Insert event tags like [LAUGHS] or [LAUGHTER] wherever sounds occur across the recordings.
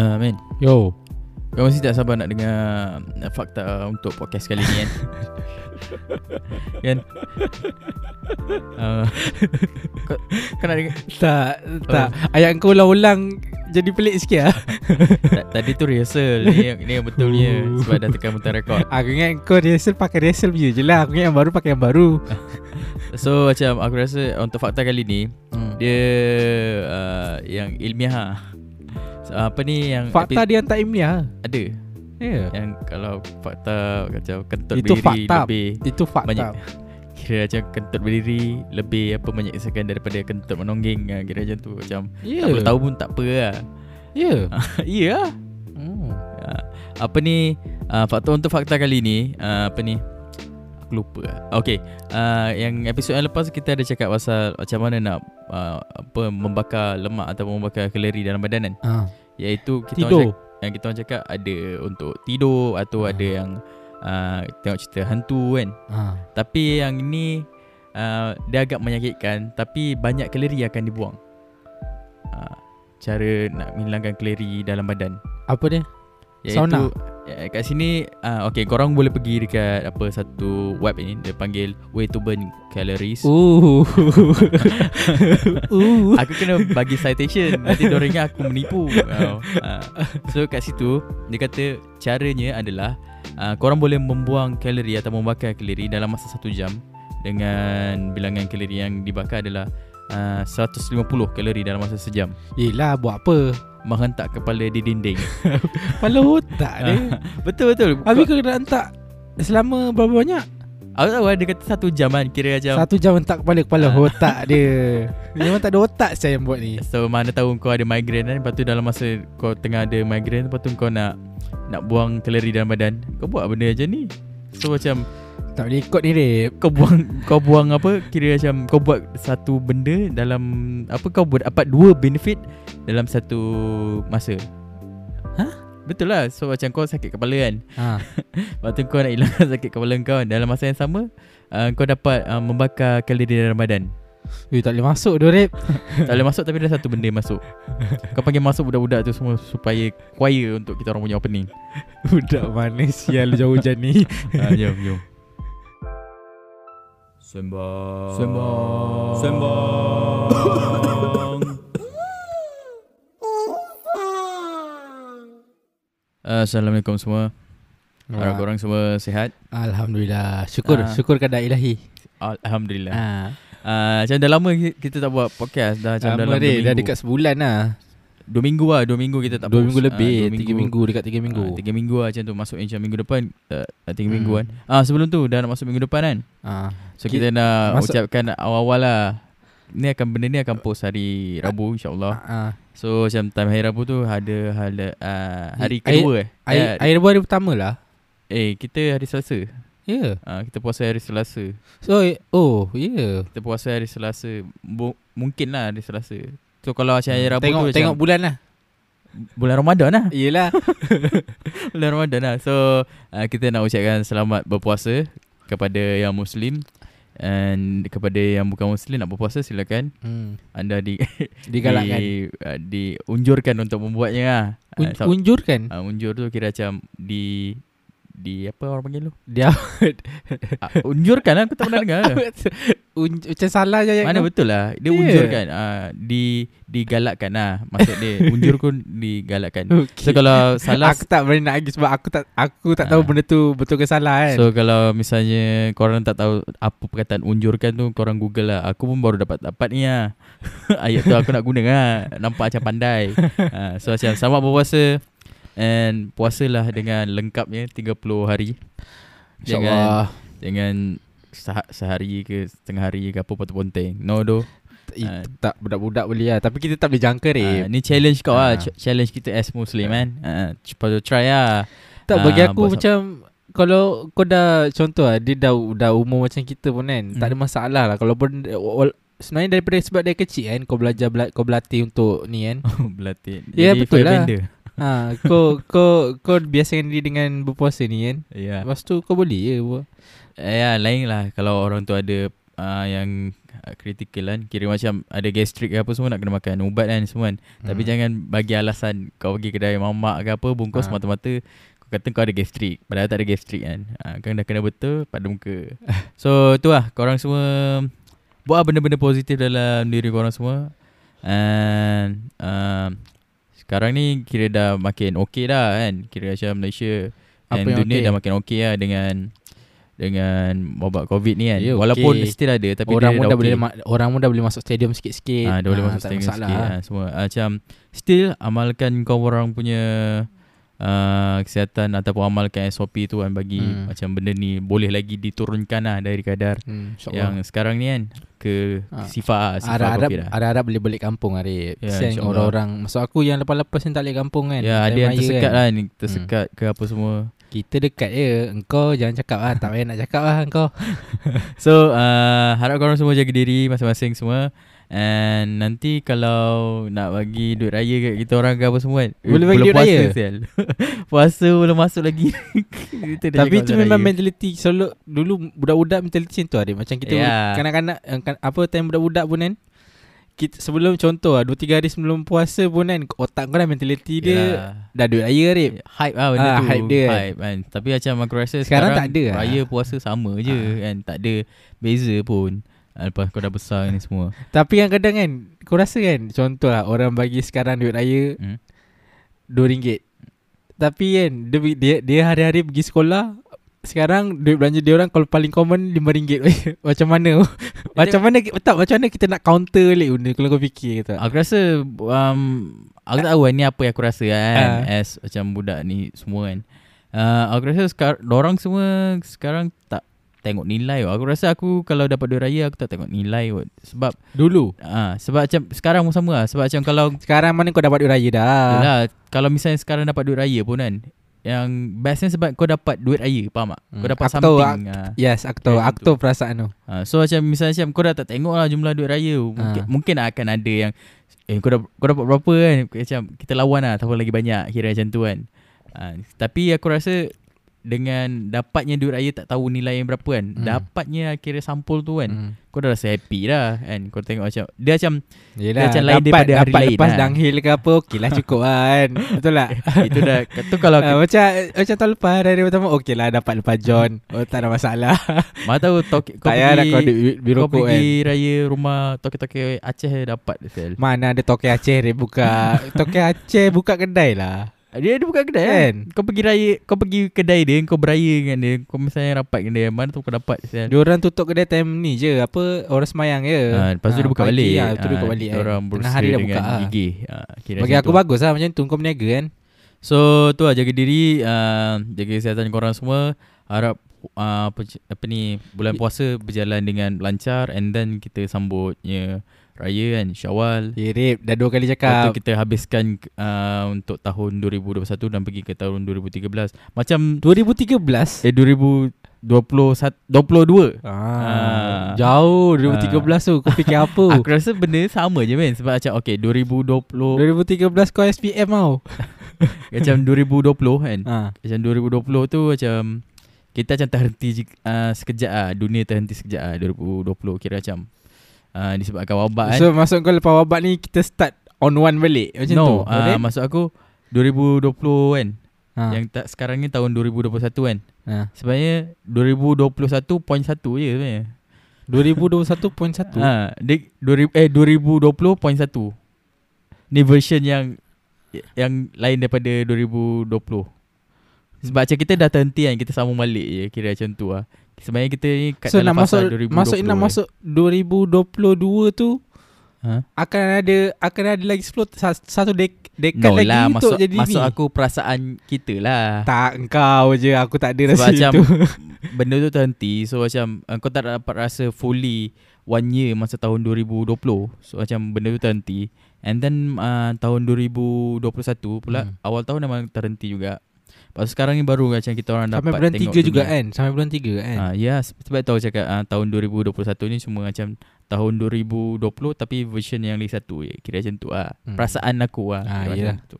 Uh, Yo. kau masih tak sabar nak dengar uh, fakta untuk podcast kali ni kan? [LAUGHS] kan? Uh, kau, kau nak dengar? Tak, tak. Ayat kau ulang-ulang jadi pelik sikit lah. [LAUGHS] Ta- Tadi tu rehearsal Ni yang, ni yang betulnya Oh. Sebab dah tekan button record Aku ingat kau rehearsal pakai rehearsal view je lah. Aku ingat yang baru pakai yang baru. [LAUGHS] So macam aku rasa Untuk fakta kali ni Hmm. Dia uh, Yang ilmiah Apa ni yang Fakta dia yang tak ilmiah. Ada. Yeah. Yang kalau fakta Macam kentut Itu berdiri fakta. Lebih Itu fakta. Banyak. Kira macam kentut berdiri Lebih apa menyeksakan Daripada kentut menongging ah, Kira macam tu Macam Ya. Tak perlu tahu pun tak apa lah Ya. [LAUGHS] Ya yeah. Hmm. Apa ni uh, Fakta untuk fakta kali ni uh, Apa ni Aku lupa lah. Okay uh, Yang episod yang lepas Kita ada cakap pasal Macam mana nak uh, Apa Membakar lemak Atau membakar kalori dalam badan kan Ah. Iaitu kita orang Tidur. cakap, Yang kita orang cakap Ada untuk tidur Atau Ah. ada yang uh, Tengok cerita hantu kan Ah. Tapi yang ni uh, Dia agak menyakitkan Tapi banyak kalori akan dibuang uh, Cara nak menghilangkan kalori dalam badan Apa dia? Iaitu Sauna? eh, Kat sini uh, Okay korang boleh pergi dekat Apa satu web ini Dia panggil Way to burn calories uh. [LAUGHS] Aku kena bagi citation Nanti diorang ingat aku menipu uh, So kat situ Dia kata Caranya adalah uh, Korang boleh membuang kalori Atau membakar kalori Dalam masa satu jam Dengan bilangan kalori yang dibakar adalah uh, 150 kalori dalam masa sejam Yelah buat apa? Menghentak kepala di dinding [LAUGHS] Kepala otak dia. Betul-betul Habis kau kena hentak selama berapa banyak? Aku tahu ada kata satu jam kan Kira macam Satu jam hentak kepala kepala Ah. otak [LAUGHS] dia. Memang tak ada otak saya yang buat ni. So mana tahu kau ada migraine kan Lepas tu dalam masa kau tengah ada migraine Lepas tu kau nak Nak buang kalori dalam badan Kau buat benda macam ni So macam Tak boleh ikut ni Rip. Kau buang Kau buang apa Kira macam Kau buat satu benda Dalam Apa kau buat dapat dua benefit Dalam satu masa Hah? Betul lah So macam kau sakit kepala kan Ha. [LAUGHS] Lepas tu kau nak hilangkan [LAUGHS] sakit kepala kau Dalam masa yang sama uh, Kau dapat uh, membakar kalori dalam badan Ui, tak boleh masuk tu Rip. [LAUGHS] Tak boleh masuk tapi ada satu benda masuk Kau panggil masuk budak-budak tu semua Supaya choir untuk kita orang punya opening Budak mana sial jauh hujan ni. uh, Jom jom Sembang Sembang. Sembang [COUGHS] Assalamualaikum semua Harap korang semua sihat Alhamdulillah. Syukur, Ah. syukur keadaan ilahi. Alhamdulillah Ha. uh, Macam dah lama ki- kita tak buat podcast Dah macam Lama dah dekat sebulan lah. Dua minggu lah Dua minggu kita tak Dua post. minggu Ah, lebih, dua tiga minggu dekat tiga minggu. Ah, Tiga minggu lah macam tu Masuk macam minggu depan uh, Tiga Hmm. minggu kan Ah Sebelum tu dah nak masuk minggu depan kan Ah. So Ki- kita nak masuk- ucapkan awal-awal lah Ni akan benda ni akan post hari Rabu insyaAllah Ah. So macam time hari Rabu tu ada hala, uh, hari Air- kedua eh Air, eh, air buah hari pertama lah. eh kita hari Selasa Ya. Yeah. uh, Kita puasa hari Selasa So, oh, ya. Yeah. Kita puasa hari Selasa Bo- Mungkin lah hari Selasa So kalau macam hari Rabu tengok tu tengok macam bulan lah. Bulan Ramadan lah Yelah. [LAUGHS] Bulan Ramadan lah So uh, kita nak ucapkan selamat berpuasa Kepada yang Muslim And kepada yang bukan Muslim nak berpuasa silakan hmm. Anda di [LAUGHS] Digalakkan. di, uh, diunjurkan untuk membuatnya lah. Un, Uh, so, unjur kan? uh, unjur tu kira macam di di apa orang panggil tu? Dia Uh, [LAUGHS] unjurkan lah aku tak pernah dengar. [LAUGHS] un, macam salah je Mana betul lah Dia Yeah. unjurkan uh, di digalakkan lah Maksud dia [LAUGHS] unjur pun digalakkan. So Okay. kalau salah aku tak berani nak argue sebab aku tak aku tak tahu Ah. benda tu betul ke salah kan. So kalau misalnya korang tak tahu apa perkataan unjurkan tu korang google lah. Aku pun baru dapat dapat ni lah. Ayat tu aku nak guna lah. Nampak macam pandai. ha, so macam selamat berpuasa and puasalah dengan lengkapnya 30 hari. InsyaAllah. Jangan sah- sehari ke setengah hari ke apa patut ponteng. No do. Ah. tak budak-budak boleh lah Tapi kita tak boleh jangka Ha, Rip ni challenge kau lah. Ah. Ch- Challenge kita as Muslim kan. Ha, patut try lah. Tak bagi Ah, aku macam Kalau kau dah Contoh lah Dia dah, dah umur macam kita pun kan Tak ada Hmm. masalah lah Kalau pun Sebenarnya daripada sebab dia kecil kan Kau belajar bela- Kau berlatih untuk ni kan [LAUGHS] Berlatih. Ya, Jadi betul lah. firebender. Ha, Kau Kau Kau biasakan diri dengan berpuasa ni kan? Ya. Lepas tu kau boleh je buat. Eh, ya, lain lah. Kalau orang tu ada uh, yang uh, Critical kan Kira macam Ada gastrik ke apa semua Nak kena makan ubat kan semua kan. Tapi Hmm. jangan bagi alasan Kau pergi kedai mamak ke apa Bungkus Ah. mata-mata Kau kata kau ada gastrik Padahal tak ada gastrik kan. Uh, Kan dah kena betul Pada muka. [LAUGHS] So tu lah. Korang semua Buat benda-benda positif dalam diri korang semua. And uh, Sekarang ni Kira dah makin okay dah kan Kira macam Malaysia yang dunia okay? dah makin okay lah Dengan Dengan Wabak covid ni kan Walaupun okay. still ada Tapi orang pun dah dah boleh okay. ma- orang pun dah boleh masuk stadium sikit-sikit. Ah, dah boleh Ah, masuk stadium masalah. sikit ah, semua. Ah, macam still amalkan kau orang punya uh, kesihatan ataupun amalkan SOP tu kan bagi Hmm. macam benda ni boleh lagi diturunkan lah dari kadar Hmm, yang sekarang ni kan ke sifat ah, sifat Harap-harap covid lah. harap-harap boleh balik kampung Arif. Ya, Kesian insyaAllah. orang-orang Maksud aku yang lepas-lepas yang tak balik kampung kan. Ya, ada time yang tersekat kan. lah ni, tersekat ke apa semua. Kita dekat je. Engkau jangan cakap lah. tak payah nak cakap lah engkau. [LAUGHS] So, uh, harap korang semua jaga diri masing-masing semua. And nanti kalau nak bagi duit raya kat kita orang ke apa semua kan. Boleh bagi duit puasa, raya? Sial. [LAUGHS] puasa belum masuk lagi. [LAUGHS] Tapi itu memang raya. mentality Selalu Dulu budak-budak mentality macam tu Arif Macam kita Ya. Kanak-kanak eh, kan- Apa time budak-budak pun kan kita, Sebelum contoh lah 2-3 hari sebelum puasa pun kan Otak kau dah mentality dia Ya. Dah duit raya Arif Hype lah benda Ah, tu hype dia kan. hype kan. Tapi macam aku rasa Sekarang sekarang, tak ada lah. Raya puasa sama je Ah. kan Tak ada beza pun Lepas kau dah besar ni semua. [LAUGHS] Tapi kadang-kadang kan Kau rasa kan Contoh lah Orang bagi sekarang duit raya hmm? RM2 Tapi kan Dia, dia, dia hari-hari pergi sekolah sekarang duit belanja dia orang kalau paling common RM5 [LAUGHS] Macam mana? [LAUGHS] Macam mana Tak macam mana kita nak counter balik benda Kalau kau fikir kata. Aku rasa um, Aku tak tahu kan, ni apa yang aku rasa kan Ah. As macam budak ni semua kan. Uh, Aku rasa sekarang Diorang semua Sekarang tak Tengok nilai kot. Aku rasa aku Kalau dapat duit raya Aku tak tengok nilai kot. Sebab Dulu uh, Sebab macam Sekarang pun sama lah Sebab macam kalau Sekarang mana kau dapat duit raya dah Yelah Kalau misalnya sekarang dapat duit raya pun kan Yang bestnya sebab kau dapat duit raya Faham tak? Kau Hmm, dapat aku tahu, something ah. Yes aku tahu Aku tahu perasaan tu Ha, so macam misalnya macam kau dah tak tengok lah jumlah duit raya mungkin, Ha. mungkin akan ada yang eh kau, dah, kau dapat berapa kan macam kita lawan lah tak lagi banyak kira macam tu kan ha, tapi aku rasa dengan dapatnya duit raya tak tahu nilai yang berapa kan Hmm. dapatnya kira sampul tu kan hmm. kau dah rasa happy dah kan kau tengok macam dia macam Yelah macam lain dapat, daripada hari dapat lain lepas lah. downhill ke apa Okey lah [LAUGHS] cukup lah kan Betul tak [LAUGHS] itu dah tu kalau Ah, macam macam tahun lepas hari pertama okey lah dapat lepas John. Oh tak ada masalah. [LAUGHS] mana tahu tok, kau tak pergi kau duit kau birokok kan. pergi raya rumah toke-toke Aceh dapat sel Mana ada toke Aceh dia buka. toke Aceh buka kedai lah. Dia ada buka kedai kan Kan? Kau pergi raya Kau pergi kedai dia Kau beraya dengan dia Kau misalnya rapat dengan dia Mana tu kau dapat sial. Dia orang tutup kedai time ni je apa orang semayang je. ha, Lepas tu dia buka balik Lah, tu dia buka Ah, balik. dia kan. Orang berusaha hari dah buka. lah. gigih ha, Bagi aku tu. bagus lah macam tu kau berniaga kan. So tu lah jaga diri uh, Jaga kesihatan korang semua Harap uh, apa, apa ni Bulan puasa berjalan dengan lancar And then kita sambutnya Raya kan Syawal Kirip dah dua kali Lepas cakap. tu kita habiskan uh, Untuk tahun 2021 Dan pergi ke tahun 2013 Macam 2013 Eh 2021 22 Ah, Ah. jauh 2013 tu kau fikir apa? Aku rasa benda sama je men Sebab macam Okay 2020 2013 kau SPM tau. Macam 2020 kan Ha. Macam 2020 tu macam Kita macam terhenti uh, sekejap lah Dunia terhenti sekejap lah 2020 Kira macam uh, Disebabkan wabak kan So maksud kau lepas wabak ni kita start on one balik macam No tu. uh, Boleh? Maksud aku 2020 kan ha. Yang tak sekarang ni tahun 2021 kan ha. Sebenarnya 2021.1 je sebenarnya 2021.1 Ha, dia 2000 eh 2020.1. Ni version yang yang lain daripada 2020. Sebab macam kita dah terhenti kan Kita sambung balik je Kira macam tu lah Sebenarnya kita ni kat So dalam nak masuk 2020 masuk nak eh. masuk 2022 tu ha? akan ada akan ada lagi 10 sa- satu dek dekat No lagi lah masuk, jadi masuk ni. aku perasaan kita lah tak engkau je aku tak ada rasa macam itu. [LAUGHS] Benda tu terhenti So macam Kau tak dapat rasa fully One year masa tahun 2020 So macam benda tu terhenti And then uh, tahun 2021 pula Hmm. Awal tahun memang terhenti juga Lepas sekarang ni baru macam kita orang sampai dapat bulan tengok 3 juga dunia. kan sampai bulan 3 kan Ah, ya sebab tu aku cakap uh, tahun 2021 ni cuma macam tahun 2020 tapi version yang lagi satu je. Kira macam tu lah. Hmm. Perasaan aku lah. Ah, kira yelah. tu.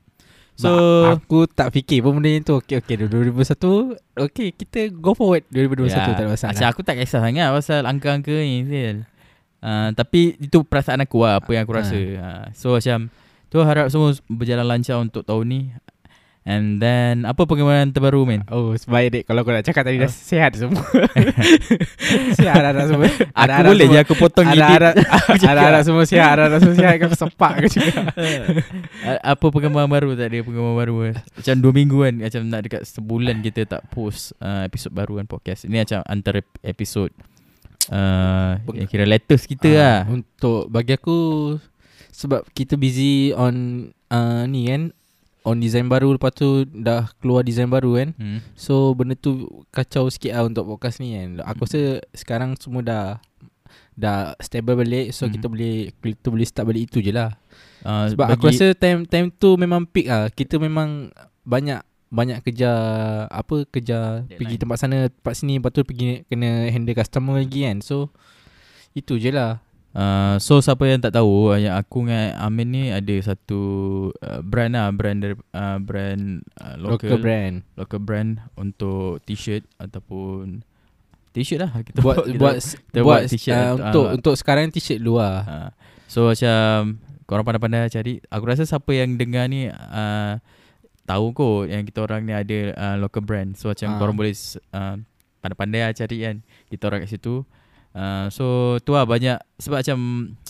so So aku tak fikir pun benda tu okey okey 2021 okey kita go forward 2021 ya, tak ada masalah Macam aku tak kisah sangat pasal angka-angka ni Zil. uh, Tapi itu perasaan aku lah Apa yang aku rasa uh, So macam Tu harap semua berjalan lancar untuk tahun ni And then Apa perkembangan terbaru men? Oh sebaik dek Kalau kau nak cakap tadi dah Oh. sihat semua. [LAUGHS] Sihat anak semua. Aku boleh je aku potong ada edit ada ada ada semua sihat ada ada semua sihat. Kau sepak kau juga. [LAUGHS] Apa perkembangan baru tak ada perkembangan baru eh? Macam dua minggu kan Macam nak dekat sebulan kita tak post uh, Episod baru kan podcast. Ini macam antara episod uh, Yang kira latest kita Ah, lah. Untuk bagi aku sebab kita busy on uh, ni kan on design baru lepas tu dah keluar design baru kan. hmm. So benda tu kacau sikit lah untuk podcast ni kan. Aku rasa sekarang semua dah dah stable balik so Mhm. kita boleh kita boleh start balik itu je lah. uh, Sebab aku rasa time time tu memang peak lah. Kita memang banyak banyak kerja apa kerja Deadline. pergi tempat sana tempat sini lepas tu pergi kena handle customer lagi kan. So itu je lah. Uh, so siapa yang tak tahu uh, yang aku dengan Amin ni ada satu uh, brand lah brand dari uh, brand uh, Local, local brand. local brand untuk t-shirt ataupun t-shirt lah kita buat kita, buat kita buat buat t-shirt uh, uh, untuk untuk sekarang t-shirt luar. uh, so macam korang pandai-pandai cari aku rasa siapa yang dengar ni uh, tahu kot yang kita orang ni ada uh, local brand so macam Ah. korang boleh uh, pandai-pandai lah cari kan kita orang kat situ uh, so tu lah banyak sebab macam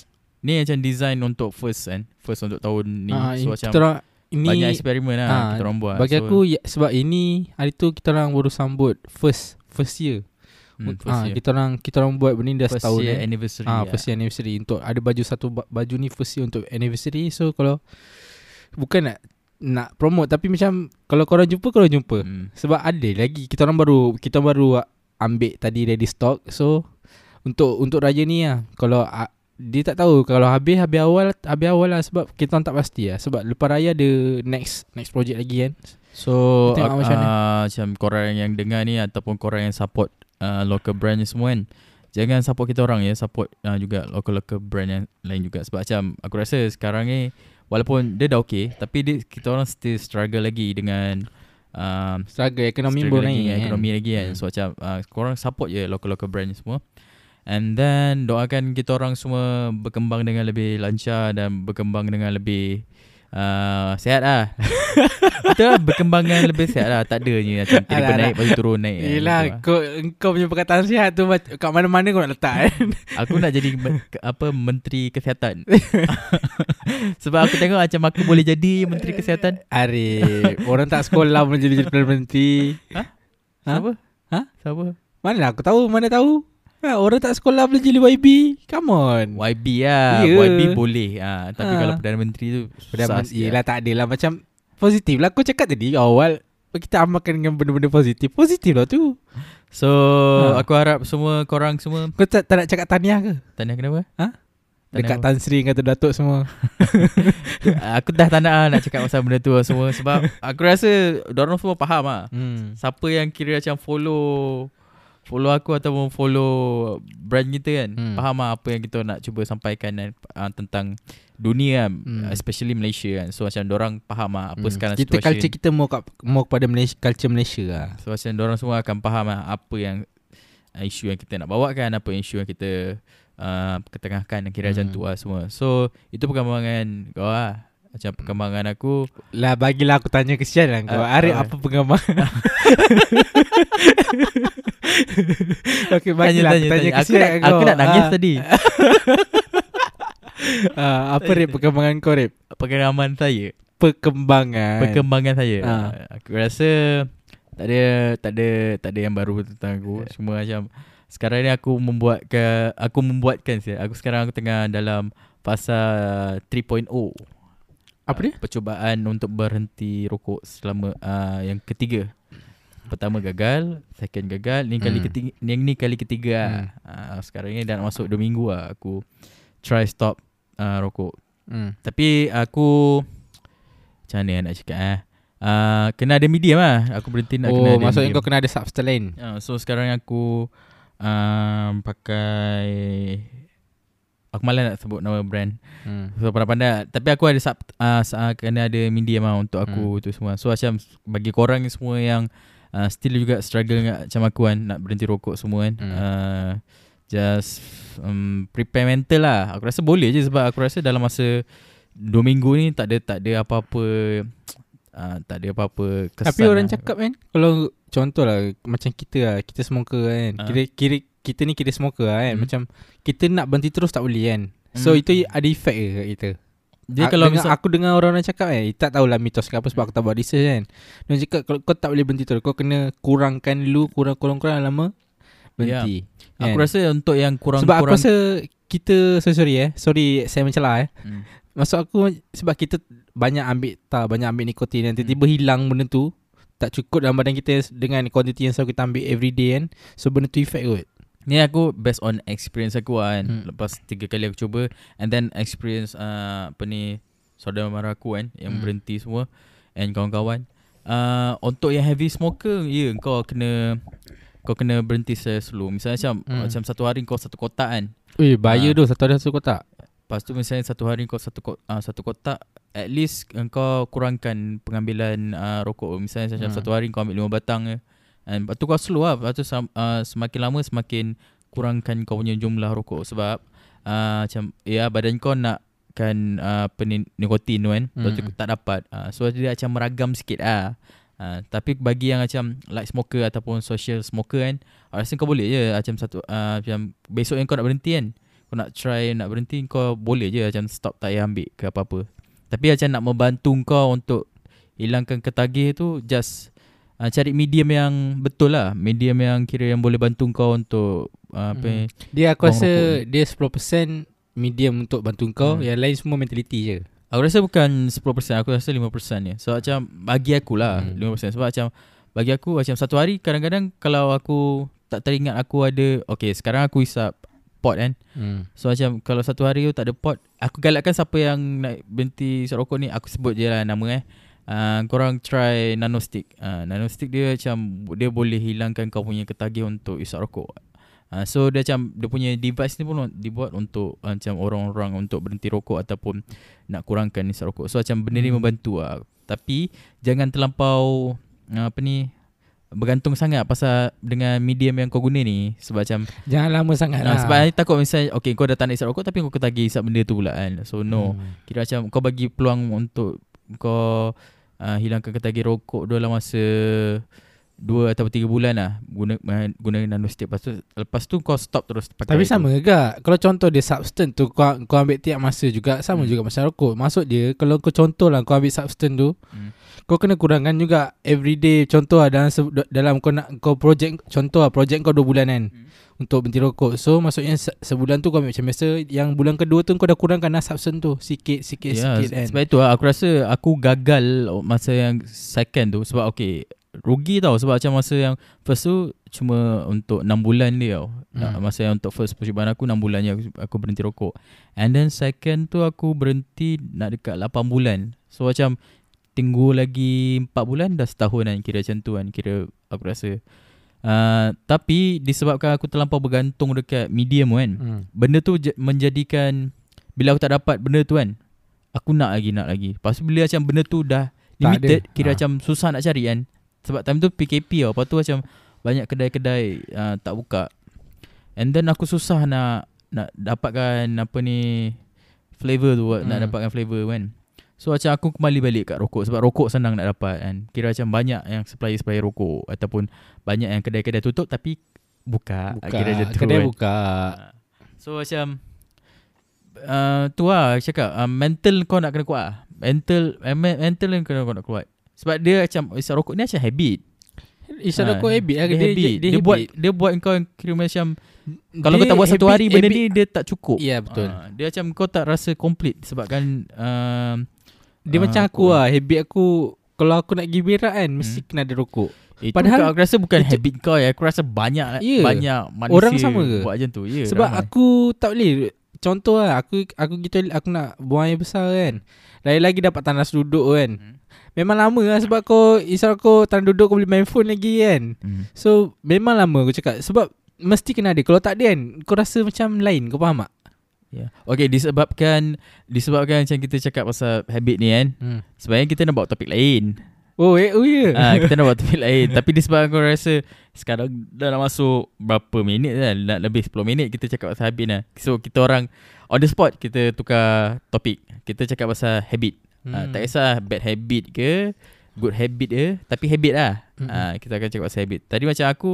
[TSK] ni macam design untuk first kan first untuk tahun ni Ah, so kita macam orang ini banyak eksperimen lah ah, kita orang buat bagi so, aku ya, sebab ini hari tu kita orang baru sambut first first year. hmm, first ah, year. kita orang kita orang buat benda ni dah first setahun year kan. anniversary Ah, lah. first year anniversary untuk ada baju satu ba- baju ni first year untuk anniversary. So kalau bukan nak nak promote tapi macam kalau korang jumpa korang jumpa. hmm. Sebab ada lagi kita orang baru kita baru ambil tadi ready stock. So untuk untuk raya ni lah. Kalau uh, dia tak tahu. Kalau habis habis awal habis awal lah sebab kita orang tak pasti lah. Sebab lepas raya ada next next project lagi kan. So Kita uh, macam uh, macam korang yang dengar ni ataupun korang yang support uh, local brand ni semua kan. Jangan support kita orang ya. Support uh, juga local-local brand yang lain juga. Sebab macam aku rasa sekarang ni Walaupun dia dah okay Tapi dia, kita orang still struggle lagi dengan um, Struggle ekonomi struggle pun lagi naik kan. Ekonomi lagi kan. Hmm. So macam uh, korang support je local-local brand ni semua And then doakan kita orang semua berkembang dengan lebih lancar dan berkembang dengan lebih uh, sihat lah. [LAUGHS] Betul lah berkembangan lebih sihat lah. Tak ada je macam tiba-tiba Alah, naik lepas tu turun naik. kan. Yelah lah. kau, kau punya perkataan sihat tu Kat mana-mana kau nak letak kan Aku nak jadi [LAUGHS] apa menteri kesihatan. [LAUGHS] Sebab aku tengok macam aku boleh jadi menteri kesihatan. Arif Orang tak sekolah pun jadi Perdana Menteri Ha? Siapa? Ha? Siapa? Mana aku tahu Mana tahu ha, Orang tak sekolah boleh jadi YB Come on YB lah. Ya. YB boleh. Ha, tapi Ha. kalau Perdana Menteri tu Perdana susah Menteri Yelah tak adalah Macam Positif lah Aku cakap tadi awal Kita amalkan dengan benda-benda positif Positif lah tu So Ha. aku harap semua korang semua Kau tak, tak nak cakap tahniah ke Tanya kenapa? Ha? Tanya Dekat apa? Tan Sri kata Datuk semua [LAUGHS] Aku dah tak nak lah nak cakap pasal benda tu lah semua Sebab aku rasa Diorang semua faham lah hmm. Siapa yang kira macam follow Follow aku ataupun follow brand kita kan Hmm. Faham lah apa yang kita nak cuba sampaikan kan, uh, Tentang dunia kan Hmm. Especially Malaysia kan So macam orang faham lah apa Hmm. sekarang Kita situation culture kita mau, kat, mau kepada Malaysia, culture Malaysia lah So macam orang semua akan faham lah Apa yang uh, Isu yang kita nak bawakan Apa isu yang kita uh, Ketengahkan Kira macam Hmm. tu lah semua So itu perkembangan kau lah Macam perkembangan aku. Lah bagilah aku tanya kesian lah kau. Ah, Arif apa? apa pengembangan [LAUGHS] Okay bagilah aku tanya Aku kesian nak, kau. aku nak nangis Ah, tadi. [LAUGHS] Ah, Apa Rip perkembangan kau Rip? Pengalaman saya? Perkembangan. Perkembangan saya? Ah. Aku rasa Tak ada Tak ada Tak ada yang baru tentang aku. Cuma macam Sekarang ni aku membuat ke, Aku membuatkan saya. Aku sekarang aku tengah dalam Fasa 3.0 Apa dia? Percubaan untuk berhenti rokok Selama uh, Yang ketiga Pertama gagal Second gagal Ni kali Hmm. ketiga Yang ni kali ketiga hmm. uh, Sekarang ni dah nak masuk 2 minggu lah Aku Try stop uh, rokok Hmm. Tapi aku Macam mana nak cakap eh uh, Kena ada medium lah Aku berhenti nak kena Oh ada maksudnya medium. kau kena ada substance lain uh, So sekarang aku um, Pakai Aku malas nak sebut nama brand hmm. So pandai-pandai Tapi aku ada sub, uh, uh, Kena ada medium lah Untuk aku Hmm. tu semua So macam Bagi korang semua yang uh, Still juga struggle dengan, Macam aku kan Nak berhenti rokok semua kan Hmm. uh, just um, prepare mental lah. Aku rasa boleh je sebab aku rasa dalam masa 2 minggu ni tak ada tak ada apa-apa uh, tak ada apa-apa kesan. Tapi orang lah. cakap kan Kalau contoh lah Macam kita lah Kita smoker kan Ah. kira, kira, Kita ni kira smoker lah kan. Hmm. Macam Kita nak berhenti terus tak boleh kan. So Hmm. itu ada efek ke kat kita? Dia A- kalau dengar, misal Aku dengar orang-orang cakap eh Tak tahulah mitos ke apa Sebab aku tak buat research kan. Dia cakap Kalau kau tak boleh berhenti terus Kau kena kurangkan dulu Kurang-kurang lama Berhenti. Aku kan? rasa untuk yang kurang Sebab kurang aku rasa Kita Sorry sorry eh. Sorry saya mencelah eh. Hmm. Maksud aku Sebab kita Banyak ambil tak Banyak ambil nikotin Dan tiba-tiba Hmm. hilang benda tu Tak cukup dalam badan kita Dengan kuantiti yang selalu kita ambil Everyday kan. So benda tu effect kot Ni aku based on experience aku lah kan. Hmm. Lepas tiga kali aku cuba and then experience uh, apa ni saudara mara aku kan yang Hmm. berhenti semua and kawan-kawan. Uh, untuk yang heavy smoker, ya yeah, kau kena kau kena berhenti slow. Misalnya macam Hmm. macam satu hari kau satu kotak kan. Ui bahaya Ah. tu Satu hari satu kotak Lepas tu misalnya satu hari kau satu ko- uh, satu kotak at least kau kurangkan pengambilan uh, rokok. Misalnya macam Hmm. satu hari kau ambil lima batang je. And lepas tu kau slow lah. Lepas tu uh, semakin lama semakin kurangkan kau punya jumlah rokok. Sebab uh, macam ya badan kau nak kan uh, apa ni nikotin tu kan. Lepas tu tak dapat. Uh, So dia macam meragam sikit lah. Uh, Tapi bagi yang macam light smoker ataupun social smoker kan aku Rasa kau boleh je. Macam satu uh, macam besok yang kau nak berhenti kan Kau nak try nak berhenti kau boleh je macam stop tak payah ambil ke apa-apa. Tapi macam nak membantu kau untuk hilangkan ketagih tu just uh, cari medium yang betul lah medium yang kira yang boleh bantu kau untuk uh, apa Hmm. Dia aku rasa Dia 10% Medium untuk bantu kau Hmm. Yang lain semua mentality je Aku rasa bukan 10% Aku rasa 5% je So macam Bagi aku lah Hmm. hmm. 5% Sebab macam Bagi aku Macam satu hari Kadang-kadang Kalau aku Tak teringat aku ada Okay sekarang aku hisap Pot kan hmm. So macam Kalau satu hari tu tak ada pot Aku galakkan siapa yang Nak berhenti isap rokok ni Aku sebut je lah nama eh Uh, korang try nano stick. Uh, Nano stick dia macam Dia boleh hilangkan kau punya ketagih Untuk isap rokok. Uh, So dia macam Dia punya device ni pun Dibuat untuk uh, Macam orang-orang Untuk berhenti rokok Ataupun Nak kurangkan isap rokok. So macam benda ni Hmm. membantu lah Tapi Jangan terlampau uh, Apa ni Bergantung sangat Pasal Dengan medium yang kau guna ni. Sebab macam Jangan lama sangat Nah, lah. sebab I takut misalnya Okay kau dah tak nak isap rokok Tapi kau ketagih isap benda tu pula kan. So no. Hmm. Kira macam kau bagi peluang untuk Kau uh, hilangkan ketagih rokok dalam masa Dua atau tiga bulan lah Guna, guna nano stick Lepas tu, lepas tu kau stop terus pakai Tapi sama juga. Kalau contoh dia substance tu Kau, kau ambil tiap masa juga Sama Hmm. juga macam rokok. Maksud dia Kalau kau contoh lah Kau ambil substance tu Hmm. Kau kena kurangkan juga Everyday Contoh lah dalam, dalam kau nak Kau project Contoh lah project kau 2 bulan kan Hmm. Untuk berhenti rokok. So maksudnya se- Sebulan tu kau ambil macam biasa Yang bulan kedua tu Kau dah kurangkan lah substance tu. Sikit Sikit Ya, sikit kan. Sebab itu lah, aku rasa aku gagal masa yang second tu. Sebab okay rugi tau sebab macam masa yang first tu cuma untuk 6 bulan dia tau. Hmm. Hmm. Masa yang untuk first percubaan aku 6 bulan je aku, aku berhenti rokok. And then second tu aku berhenti nak dekat 8 bulan. So macam tunggu lagi 4 bulan dah setahun kan kira macam tu kan kira aku rasa. Uh, tapi disebabkan aku terlampau bergantung dekat medium kan. hmm. Benda tu menjadikan Bila aku tak dapat benda tu kan Aku nak lagi nak lagi Lepas tu bila macam benda tu dah Limited. Kira Ha. macam susah nak cari kan Sebab time tu PKP tau Lepas tu macam Banyak kedai-kedai uh, Tak buka And then aku susah nak Nak dapatkan Apa ni Flavor tu hmm. Nak dapatkan flavor kan So macam aku kembali balik kat rokok Sebab rokok senang nak dapat kan Kira macam banyak yang supplier-supplier rokok Ataupun Banyak yang kedai-kedai tutup Tapi Buka, Buka Kira macam tu Kedai kan. buka Ah. So macam uh, Tu lah cakap uh, Mental kau nak kena kuat lah. Mental uh, Mental yang kena kau nak kuat Sebab dia macam Isap rokok ni macam habit Isap Ah, rokok habit lah dia, Dia, habit. dia, dia, buat Dia buat kau yang kira macam Kalau kau tak buat satu hari Benda ni dia tak cukup Ya betul Ah, Dia macam kau tak rasa complete Sebabkan uh, Dia Ah, macam aku lah Habit aku Kalau aku nak pergi berak kan Mesti Hmm. kena ada rokok Itu Padahal- aku rasa bukan itu- habit kau ya Aku rasa banyak Ya. Banyak manusia Orang sama ke? Buat macam tu ya, Sebab ramai. aku tak boleh Contoh lah Aku aku gitu Aku nak buang air besar kan Lagi-lagi dapat tandas duduk kan Hmm. Memang lama lah Sebab kau Isap kau tandas duduk Kau boleh main phone lagi kan? Hmm. So memang lama aku cakap. Sebab Mesti kena ada. Kalau tak ada kan Kau rasa macam lain. Kau faham tak? Ya. Okay disebabkan Disebabkan macam kita cakap pasal habit ni kan Hmm. Sebenarnya kita nak bawa topik lain. Oh eh oh ya? Ah, kita nak buat topik [LAUGHS] lain. Tapi disebabkan aku rasa Sekarang dah nak masuk Berapa minit kan Nak lebih 10 minit Kita cakap pasal habit lah So kita orang On the spot Kita tukar topik. Kita cakap pasal habit hmm. ah, Tak kisah bad habit ke Good habit ke Tapi habit lah. Hmm. ah, Kita akan cakap pasal habit. Tadi macam aku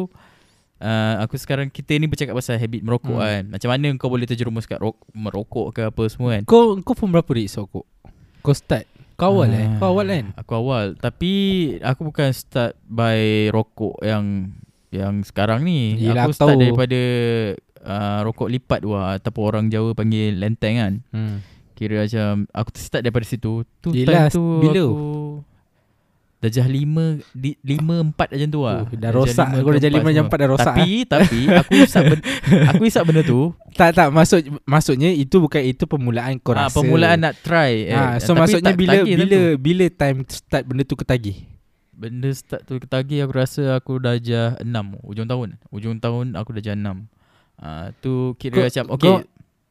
uh, Aku sekarang Kita ni bercakap pasal habit merokok Hmm. kan. Macam mana kau boleh terjerumus kat ro- merokok ke apa semua kan? Kau kau pun berapa dik sokok Kau start? Kau awal eh? Ah, Kau awal kan? Aku awal. Tapi Aku bukan start by rokok yang Yang sekarang ni. Yelah, Aku aku start tahu. daripada uh, Rokok lipat tu lah Ataupun orang Jawa panggil lenteng kan. Hmm. Kira macam Aku start daripada situ. Tu Yelah, time tu bila? aku Darjah lima di, Lima empat macam tu lah. Oh, dah rosak. Kau ke dah jadi empat macam semua. empat dah rosak Tapi eh. Tapi Aku isap benda, [LAUGHS] Aku isap benda tu. Tak tak. Maksud Maksudnya itu bukan Itu permulaan kau ah, rasa. Permulaan nak try eh, ah, So tapi maksudnya tak bila tagih Bila tentu. bila time start benda tu ketagih? Benda start tu ketagih aku rasa aku dah jah 6 Ujung tahun. Ujung tahun aku dah jah 6 uh, Tu kira Kau- macam Okay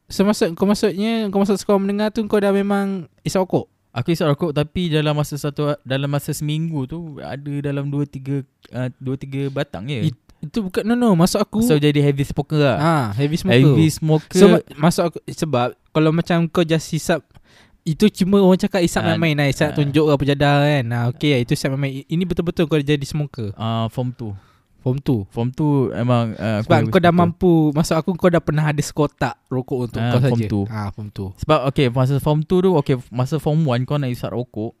maksud kau maksudnya Kau masuk sekolah mendengar tu Kau dah memang Isap rokok? Aku isap rokok tapi dalam masa satu Dalam masa seminggu tu Ada dalam 2-3 uh, 2-3 batang je. It- Itu bukan No no Maksud aku So jadi heavy smoker lah. Ah, Heavy smoker. Heavy smoker. So ma- masuk aku Sebab Kalau macam kau just hisap Itu cuma orang cakap Isap Ah, main-main lah. Isap ah. tunjuk apa jadah kan. Ah, Okay lah Itu isap main-main. Ini betul-betul kau jadi smoker? Uh, Form 2 Form tu Form 2 emang uh, Sebab kau dah mampu Maksud aku kau dah pernah ada sekotak Rokok untuk Ah, kau form saja two. Ah, Form tu Sebab okay Masa form 2 tu Okay masa form 1 Kau nak isap rokok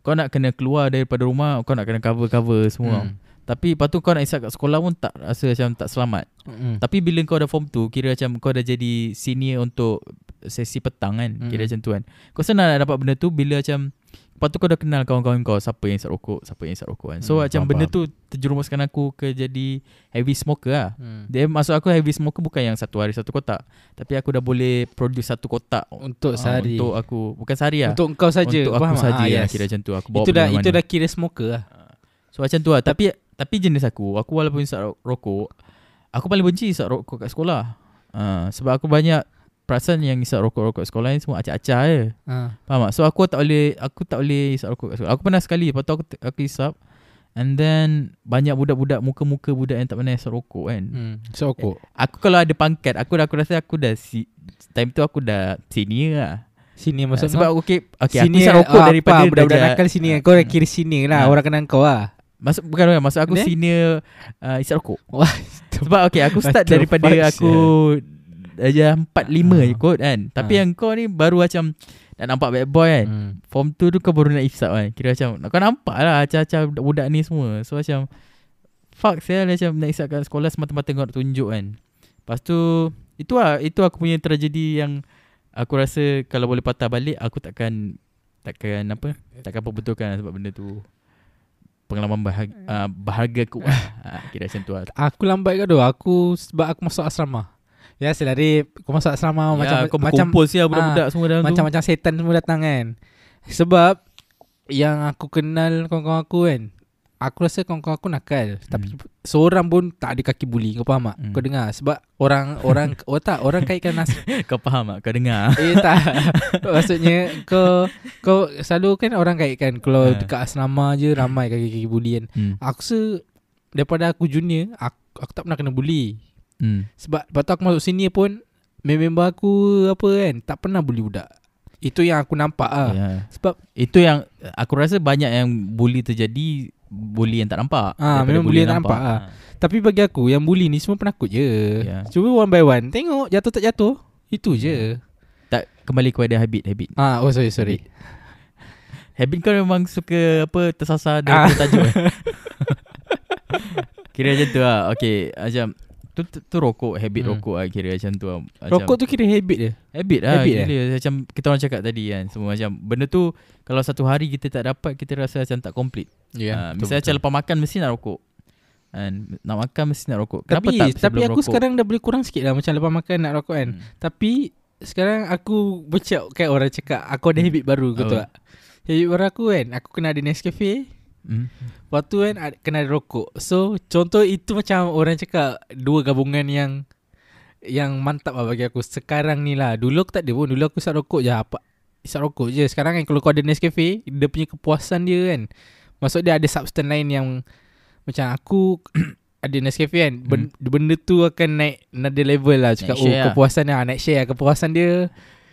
Kau nak kena keluar daripada rumah Kau nak kena cover-cover semua Hmm. Tapi lepas tu kau nak isap kat sekolah pun Tak rasa macam tak selamat Hmm. Tapi bila kau dah form 2 Kira macam kau dah jadi senior untuk Sesi petang kan Mm. Kira macam tu kan Kau senang nak dapat benda tu Bila macam Lepas tu kau dah kenal kawan-kawan kau Siapa yang isap rokok Siapa yang isap rokok kan So Hmm, macam faham, benda faham. tu Terjerumuskan aku ke jadi Heavy smoker lah. Hmm. Dia maksud aku heavy smoker Bukan yang satu hari satu kotak. Tapi aku dah boleh Produce satu kotak. Untuk Ah, sehari. Untuk aku. Bukan sehari lah. Untuk kau saja Untuk aku Faham? tak? saja Ah, yes. Kira macam tu. Aku bawa Itu dah itu dah kira smoker lah. So macam tu lah. Tapi Tapi jenis aku Aku walaupun isap ro- rokok Aku paling benci isap rokok kat sekolah. Uh, Sebab aku banyak Perasan yang isap rokok-rokok sekolah ni Semua acak-acak je ah. Faham tak? So aku tak boleh Aku tak boleh isap rokok kat sekolah Aku pernah sekali Lepas tu aku, aku isap And then Banyak budak-budak Muka-muka budak yang tak pernah isap rokok kan Hmm. So rokok Aku kalau ada pangkat Aku dah aku rasa aku dah si, Time tu aku dah senior lah Sini Maksud maksud Sebab kau okay, okay aku Sini isap rokok ah, daripada apa, Budak-budak darjah- nakal sini Ah, Kau dah kira sini lah Ah. Orang kenal kau lah Maksud bukan bukan maksud aku Then? senior uh, isap rokok. Wah, [LAUGHS] Sebab okay aku start daripada aku darjah 4 5 Ah. je kot kan. Tapi Ah. yang kau ni baru macam dah nampak bad boy kan. Hmm. Form 2 tu kau baru nak isap kan. Kira macam kau nampak lah acah-acah budak ni semua. So macam fuck saya macam nak isap kat sekolah semata-mata kau nak tunjuk kan. Lepas tu itu lah itu aku punya tragedi yang aku rasa kalau boleh patah balik aku takkan takkan apa takkan perbetulkan lah sebab benda tu pengalaman bahagia, uh, bahagia aku lah. [LAUGHS] uh, kira macam tu lah. Aku lambat ke tu Aku Sebab aku masuk asrama Ya selari Kau masuk asrama Macam ya, kau macam berkumpul siapa budak-budak semua dalam tu. Macam-macam setan semua datang kan Sebab Yang aku kenal Kawan-kawan aku kan Aku rasa kawan-kawan aku nakal Tapi Seorang pun Tak ada kaki buli Kau faham tak Hmm. Kau dengar Sebab Orang Orang [LAUGHS] Oh tak Orang kaitkan nas [LAUGHS] kau faham tak? Kau dengar? Eh tak [LAUGHS] Maksudnya Kau Kau Selalu kan orang kaitkan Kalau Ha. dekat asrama je Ramai kaki-kaki buli kan hmm. Aku rasa Daripada aku junior Aku, aku tak pernah kena bully Hmm. Sebab Lepas tu aku masuk senior pun Member aku Apa kan Tak pernah bully budak Itu yang aku nampak ah. Ya. Sebab Itu yang aku rasa banyak yang bully terjadi bully yang tak nampak. Ah, daripada memang bully yang tak nampak, ah. Tapi bagi aku Yang bully ni semua penakut je Ya. Cuba one by one Tengok jatuh tak jatuh Itu je Tak kembali kepada habit habit. Ah, Oh sorry sorry Habit kau memang suka apa tersasar [LAUGHS] Ah. dari tajuk. [LAUGHS] eh? kira macam tu lah. Okay, macam tu, tu, tu rokok, habit Hmm. rokok lah kira macam tu lah. Macam, Rokok tu kira habit je Habit lah Habit habit gila. Macam kita orang cakap tadi kan Semua macam Benda tu Kalau satu hari kita tak dapat Kita rasa macam tak complete yeah, Ya Misalnya macam lepas makan Mesti nak rokok kan? Nak makan mesti nak rokok Kenapa Tapi tak Tapi aku rokok? sekarang dah boleh kurang sikit lah Macam lepas makan nak rokok kan Hmm. Tapi Sekarang aku Becak kan orang cakap Aku ada habit baru Kau Oh. tahu tak Habit baru aku kan Aku kena ada Nescafe Hmm. Lepas tu kan Kena ada rokok So contoh itu macam Orang cakap Dua gabungan yang Yang mantap lah bagi aku Sekarang ni lah Dulu aku tak ada pun Dulu aku isap rokok je apa Isap rokok je Sekarang kan Kalau kau ada Nescafe Dia punya kepuasan dia kan Maksud dia ada substance lain yang macam aku [CLEARS THROAT] ada Nescafe kan. Ben, Benda tu akan naik another level lah. Cakap Hmm. Naik oh lah. kepuasan lah. Naik share lah. Kepuasan dia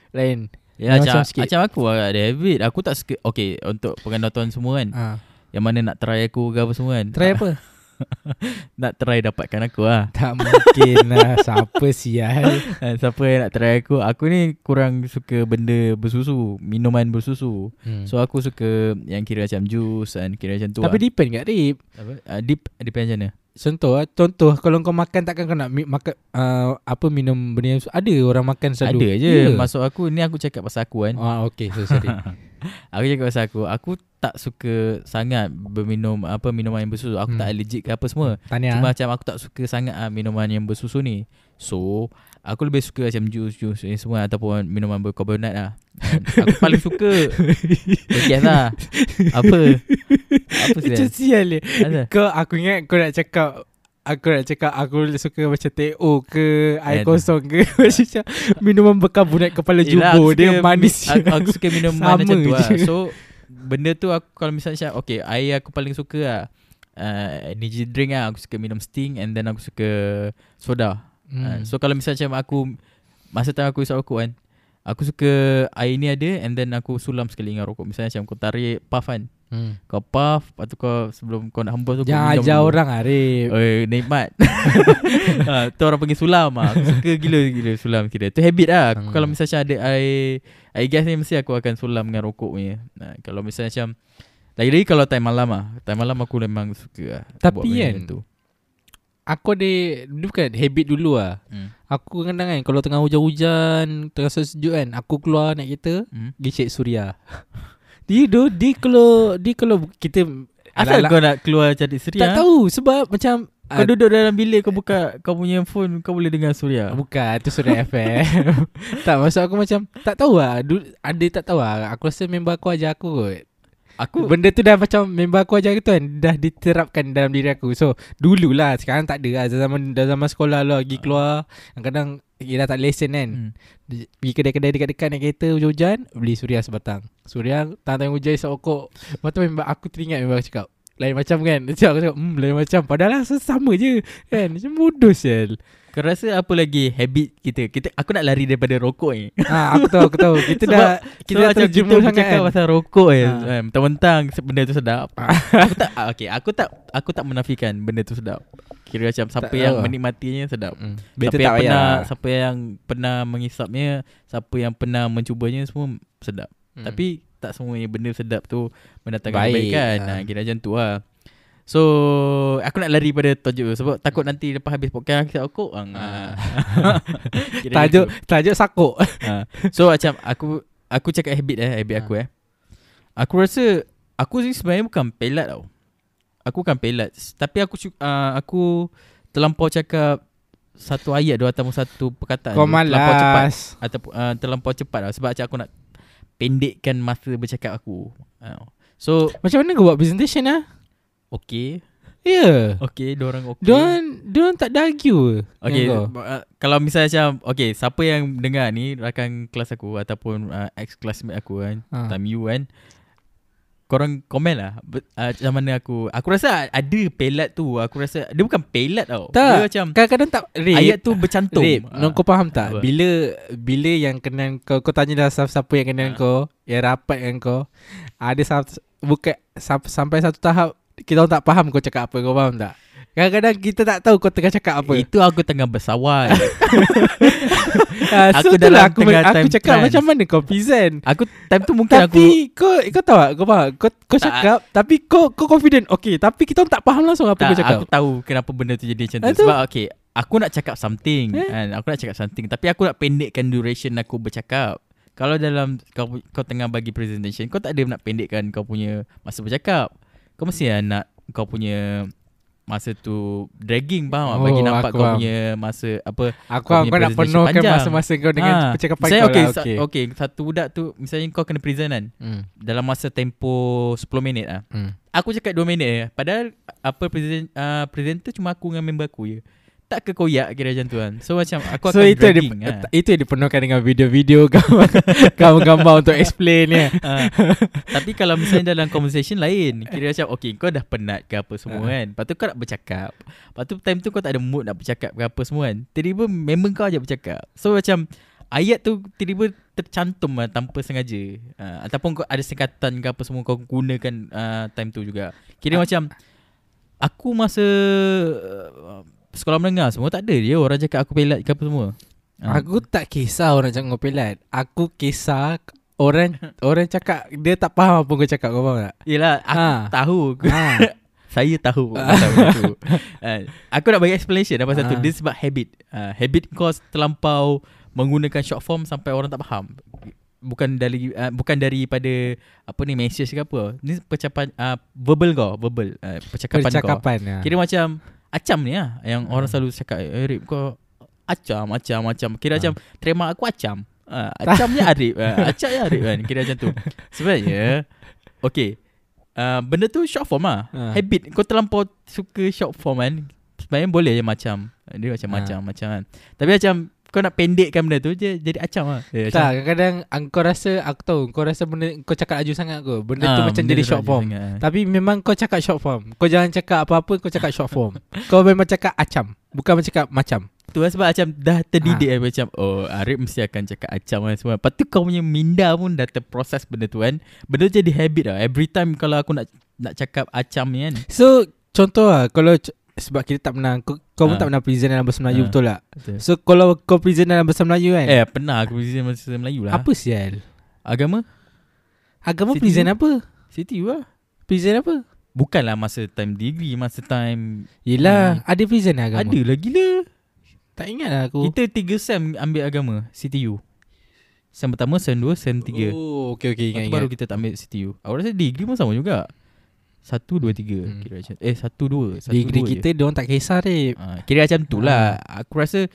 lain. Ya, Macam macam, sikit. macam aku ada habit. Aku tak suka. Okay, untuk penonton semua kan. Ha. Yang mana nak try aku ke apa semua kan. Try apa? [LAUGHS] Nak try dapatkan aku lah. tak mungkin lah. [LAUGHS] Siapa sial. Eh, Siapa yang nak try aku Aku ni kurang suka benda bersusu Minuman bersusu Hmm. So aku suka yang kira macam jus dan kira macam tu Tapi lah. depend kat Rip. Apa? Uh, deep depend macam mana Contoh lah. Contoh kalau kau makan takkan kau nak mi- makan uh, apa minum benda yang ada orang makan selalu. Ada je Ya. Maksud aku Ni aku cakap pasal aku kan Ah okay so sorry. [LAUGHS] Aku cakap pasal aku Aku tak suka sangat Berminum Apa minuman yang bersusu Aku Hmm. tak allergic ke apa semua Tanya. Cuma macam aku tak suka sangat ah, Minuman yang bersusu ni So Aku lebih suka macam jus-jus ni semua Ataupun minuman berkarbonat lah. Dan Aku paling suka [LAUGHS] Yes lah. Apa? Apa Macam sih sial ni. Ada? Kau aku ingat kau nak cakap Aku nak cakap aku suka macam TO ke air kosong ke [LAUGHS] macam minuman berkarbonat kepala jumbo dia manis. aku, aku suka minuman macam tu lah. So Benda tu aku Kalau misalnya Okay air aku paling suka lah. Uh, Energy drink lah Aku suka minum Sting And then aku suka Soda hmm. uh, So kalau misalnya macam aku Masa time aku isap rokok kan Aku suka Air ni ada And then aku sulam sekali dengan rokok Misalnya macam kau tarik Puff kan hmm. Kau puff Lepas tu kau Sebelum kau nak hembus tu Jangan minum ajar orang Arif. Oi, nikmat. [LAUGHS] ha, tu orang panggil sulam ah. Aku suka gila gila sulam kira. Tu habit lah. Aku Hmm. kalau misalnya ada air air gas ni mesti aku akan sulam dengan rokok punya. Nah, kalau misalnya macam lagi-lagi kalau time malam ah. Time malam aku memang suka lah. Tapi kan, tu. Aku ada Dia bukan habit dulu lah Hmm. Aku kadang kan Kalau tengah hujan-hujan Tengah sejuk kan Aku keluar naik kereta Hmm. Pergi cek suria [LAUGHS] Dia tu Dia kalau Dia kalau kita Asal ala-ala- kau nak keluar cari suria? Tak tahu Sebab macam Kau ah, duduk dalam bilik kau buka kau punya phone kau boleh dengar suria. Bukan tu suria [LAUGHS] FM Tak maksud aku macam Tak tahu lah du, Ada tak tahu lah Aku rasa member aku ajar aku kot Aku Benda tu dah macam Member aku ajar tu kan Dah diterapkan dalam diri aku. So dululah Sekarang tak ada lah. Dah zaman, dah zaman sekolah lah Pergi keluar. Kadang-kadang Dia dah tak lesen kan. Hmm. Pergi kedai-kedai dekat-dekat naik kereta hujan-hujan Beli suria sebatang. Suria Tang-tang hujan isap rokok. Lepas tu member aku teringat member aku cakap Lain macam kan. [LAUGHS] Macam aku cakap Hmm lain macam. Padahal rasa sama je Kan. Macam bodoh sial Kau rasa apa lagi habit kita? Kita aku nak lari daripada rokok ni. ha, Aku tahu aku tahu Kita Sebab- dah Kita dah kita sangat kan pasal rokok kan. Ha. Ha. Mentang-mentang se- benda tu sedap. aku tak ah, okay, aku tak aku tak menafikan benda tu sedap. Kira macam siapa Tak yang tahu. menikmatinya sedap. hmm. Siapa yang pernah payah siapa yang pernah mengisapnya, siapa yang pernah mencubanya semua sedap. Hmm. Tapi tak semuanya benda sedap tu mendatangkan Baik, kebaikan. ha. Ha. kira macam tu lah. So Aku nak lari pada tajuk Sebab takut nanti Lepas habis podcast Aku ha. [LAUGHS] Kira Tajuk. Tajuk sakuk ha. So macam Aku Aku cakap habit eh Habit Ha. aku eh Aku rasa Aku ni sebenarnya bukan pelat tau Aku bukan pelat Tapi aku uh, Aku Terlampau cakap Satu ayat tu Ataupun satu perkataan Kau tu Terlampau cepat malas Ataupun uh, Terlampau cepat tau Sebab macam aku nak Pendekkan masa bercakap aku uh. So Macam mana kau buat presentation lah Okay Ya yeah. Okay Diorang okay Diorang Diorang tak ada argue Okay kau. uh, Kalau misalnya macam Okay siapa yang dengar ni Rakan kelas aku Ataupun uh, ex-classmate aku kan Ha. Time you kan Korang komen lah uh, Macam mana aku Aku rasa ada pelat tu Aku rasa Dia bukan pelat tau Tak. Dia macam Kadang-kadang tak Rip, Ayat tu bercantum Ah. uh, kau faham tak? Apa? Bila bila yang kenal kau, kau tanya dah siapa yang kenal Ah. kau, yang rapat dengan kau, ada satu, bukan sam- sampai satu tahap kita tak faham kau cakap apa, kau faham tak? Kadang-kadang kita tak tahu kau tengah cakap apa. Itu aku tengah bersawal [LAUGHS] Ah, so aku dalam aku, tengah aku time cakap trance. macam mana kau present. Aku time tu mungkin aku Tapi kau kau tahu tak? Kau faham? Kau kau Tak. cakap tapi kau kau confident. Okay, tapi kita tak faham langsung apa tak, kau cakap. Aku tahu kenapa benda tu jadi macam Ah, tu tu. Sebab okay Aku nak cakap something Eh? kan? Aku nak cakap something Tapi aku nak pendekkan duration aku bercakap Kalau dalam kau, kau tengah bagi presentation Kau tak ada nak pendekkan kau punya masa bercakap Kau mesti lah nak kau punya masa tu dragging faham oh, Bagi nampak aku kau faham. punya masa apa Aku kau kau, punya kau nak penuhkan panjang. masa-masa kau dengan Ah, percakapan misalnya, kau okay, lah. Okay. okay, satu budak tu Misalnya kau kena present kan Hmm. Dalam masa tempo 10 minit lah Hmm. Aku cakap 2 minit je Padahal Apa present, uh, presenter cuma aku dengan member aku je tak ke koyak kira macam tu kan. So macam aku So akan itu yang dragging di, lah. itu yang dipenuhkan dengan video-video [LAUGHS] gambar gambar-gambar untuk explain ya. [LAUGHS] Ah, Tapi kalau misalnya dalam conversation lain Kira macam Okay kau dah penat ke apa semua Ah. kan Lepas tu kau nak bercakap Lepas tu time tu kau tak ada mood nak bercakap ke apa semua kan Tiba-tiba memang kau ajak bercakap So macam Ayat tu tiba-tiba tercantum lah tanpa sengaja uh, Ataupun kau ada singkatan ke apa semua Kau gunakan uh, time tu juga Kira Ah. macam Aku masa uh, Sekolah menengah semua tak ada dia Orang cakap aku pelat ke apa semua Ah. Aku tak kisah orang cakap kau pelat. Aku kisah orang orang cakap dia tak faham apa kau cakap kau faham tak? Yelah aku Ha. tahu Ha. [LAUGHS] Saya tahu pasal tu. Uh, aku nak bagi explanation apa satu. Ah. Dia sebab habit. Uh, habit kau terlampau menggunakan short form sampai orang tak faham. Bukan dari uh, bukan daripada apa ni message ke apa. Ni percakapan uh, verbal kau, verbal uh, percakapan, kau. Percakapan. ya. Kira macam acam ni lah yang orang selalu cakap eh Rip kau acam acam acam. Kira Ah. macam terima aku acam. Uh, acamnya Arif [LAUGHS] uh, Acamnya Arif kan Kira macam tu Sebenarnya Okay uh, Benda tu short form lah Ah. Habit Kau terlampau suka short form kan Sebenarnya boleh je macam Dia macam-macam Ah. macam kan Tapi macam Kau nak pendekkan benda tu je Jadi acam lah dia Tak, kadang-kadang ang- kau rasa aku tahu kau rasa benda kau cakap laju sangat kau. Benda tu Ah, macam benda jadi short form. sangat. Tapi memang kau cakap short form. Kau jangan cakap apa-apa kau cakap short form. [LAUGHS] kau memang cakap acam, bukan cakap macam. Tu lah sebab macam Dah terdidik Ah. kan Macam oh Arif mesti akan cakap acam kan semua Lepas tu kau punya minda pun Dah terproses benda tu kan Benda tu jadi habit lah Every time kalau aku nak Nak cakap acam ni kan So contoh lah kalau sebab kita tak pernah kau, kau pun Ah. tak pernah present dalam bahasa Melayu Ah. betul tak? Betul. So kalau kau present dalam bahasa Melayu kan. Eh pernah aku present bahasa Melayu lah apa sial? Agama Agama CTU? present apa? CTU lah Present apa? Bukanlah masa time degree Masa time Yelah, ada present agama. Ada lah gila Tak ingat lah aku. Kita tiga sem ambil agama CTU Sem pertama, sem dua, sem tiga Oh, okay okay ingat tu baru ingat. kita tak ambil CTU Aku rasa degree pun sama juga Satu, dua, tiga Hmm. kira macam Eh, satu, dua satu, Degree dua kita dia orang tak kisah deh. ha, Kira macam tu lah Aku rasa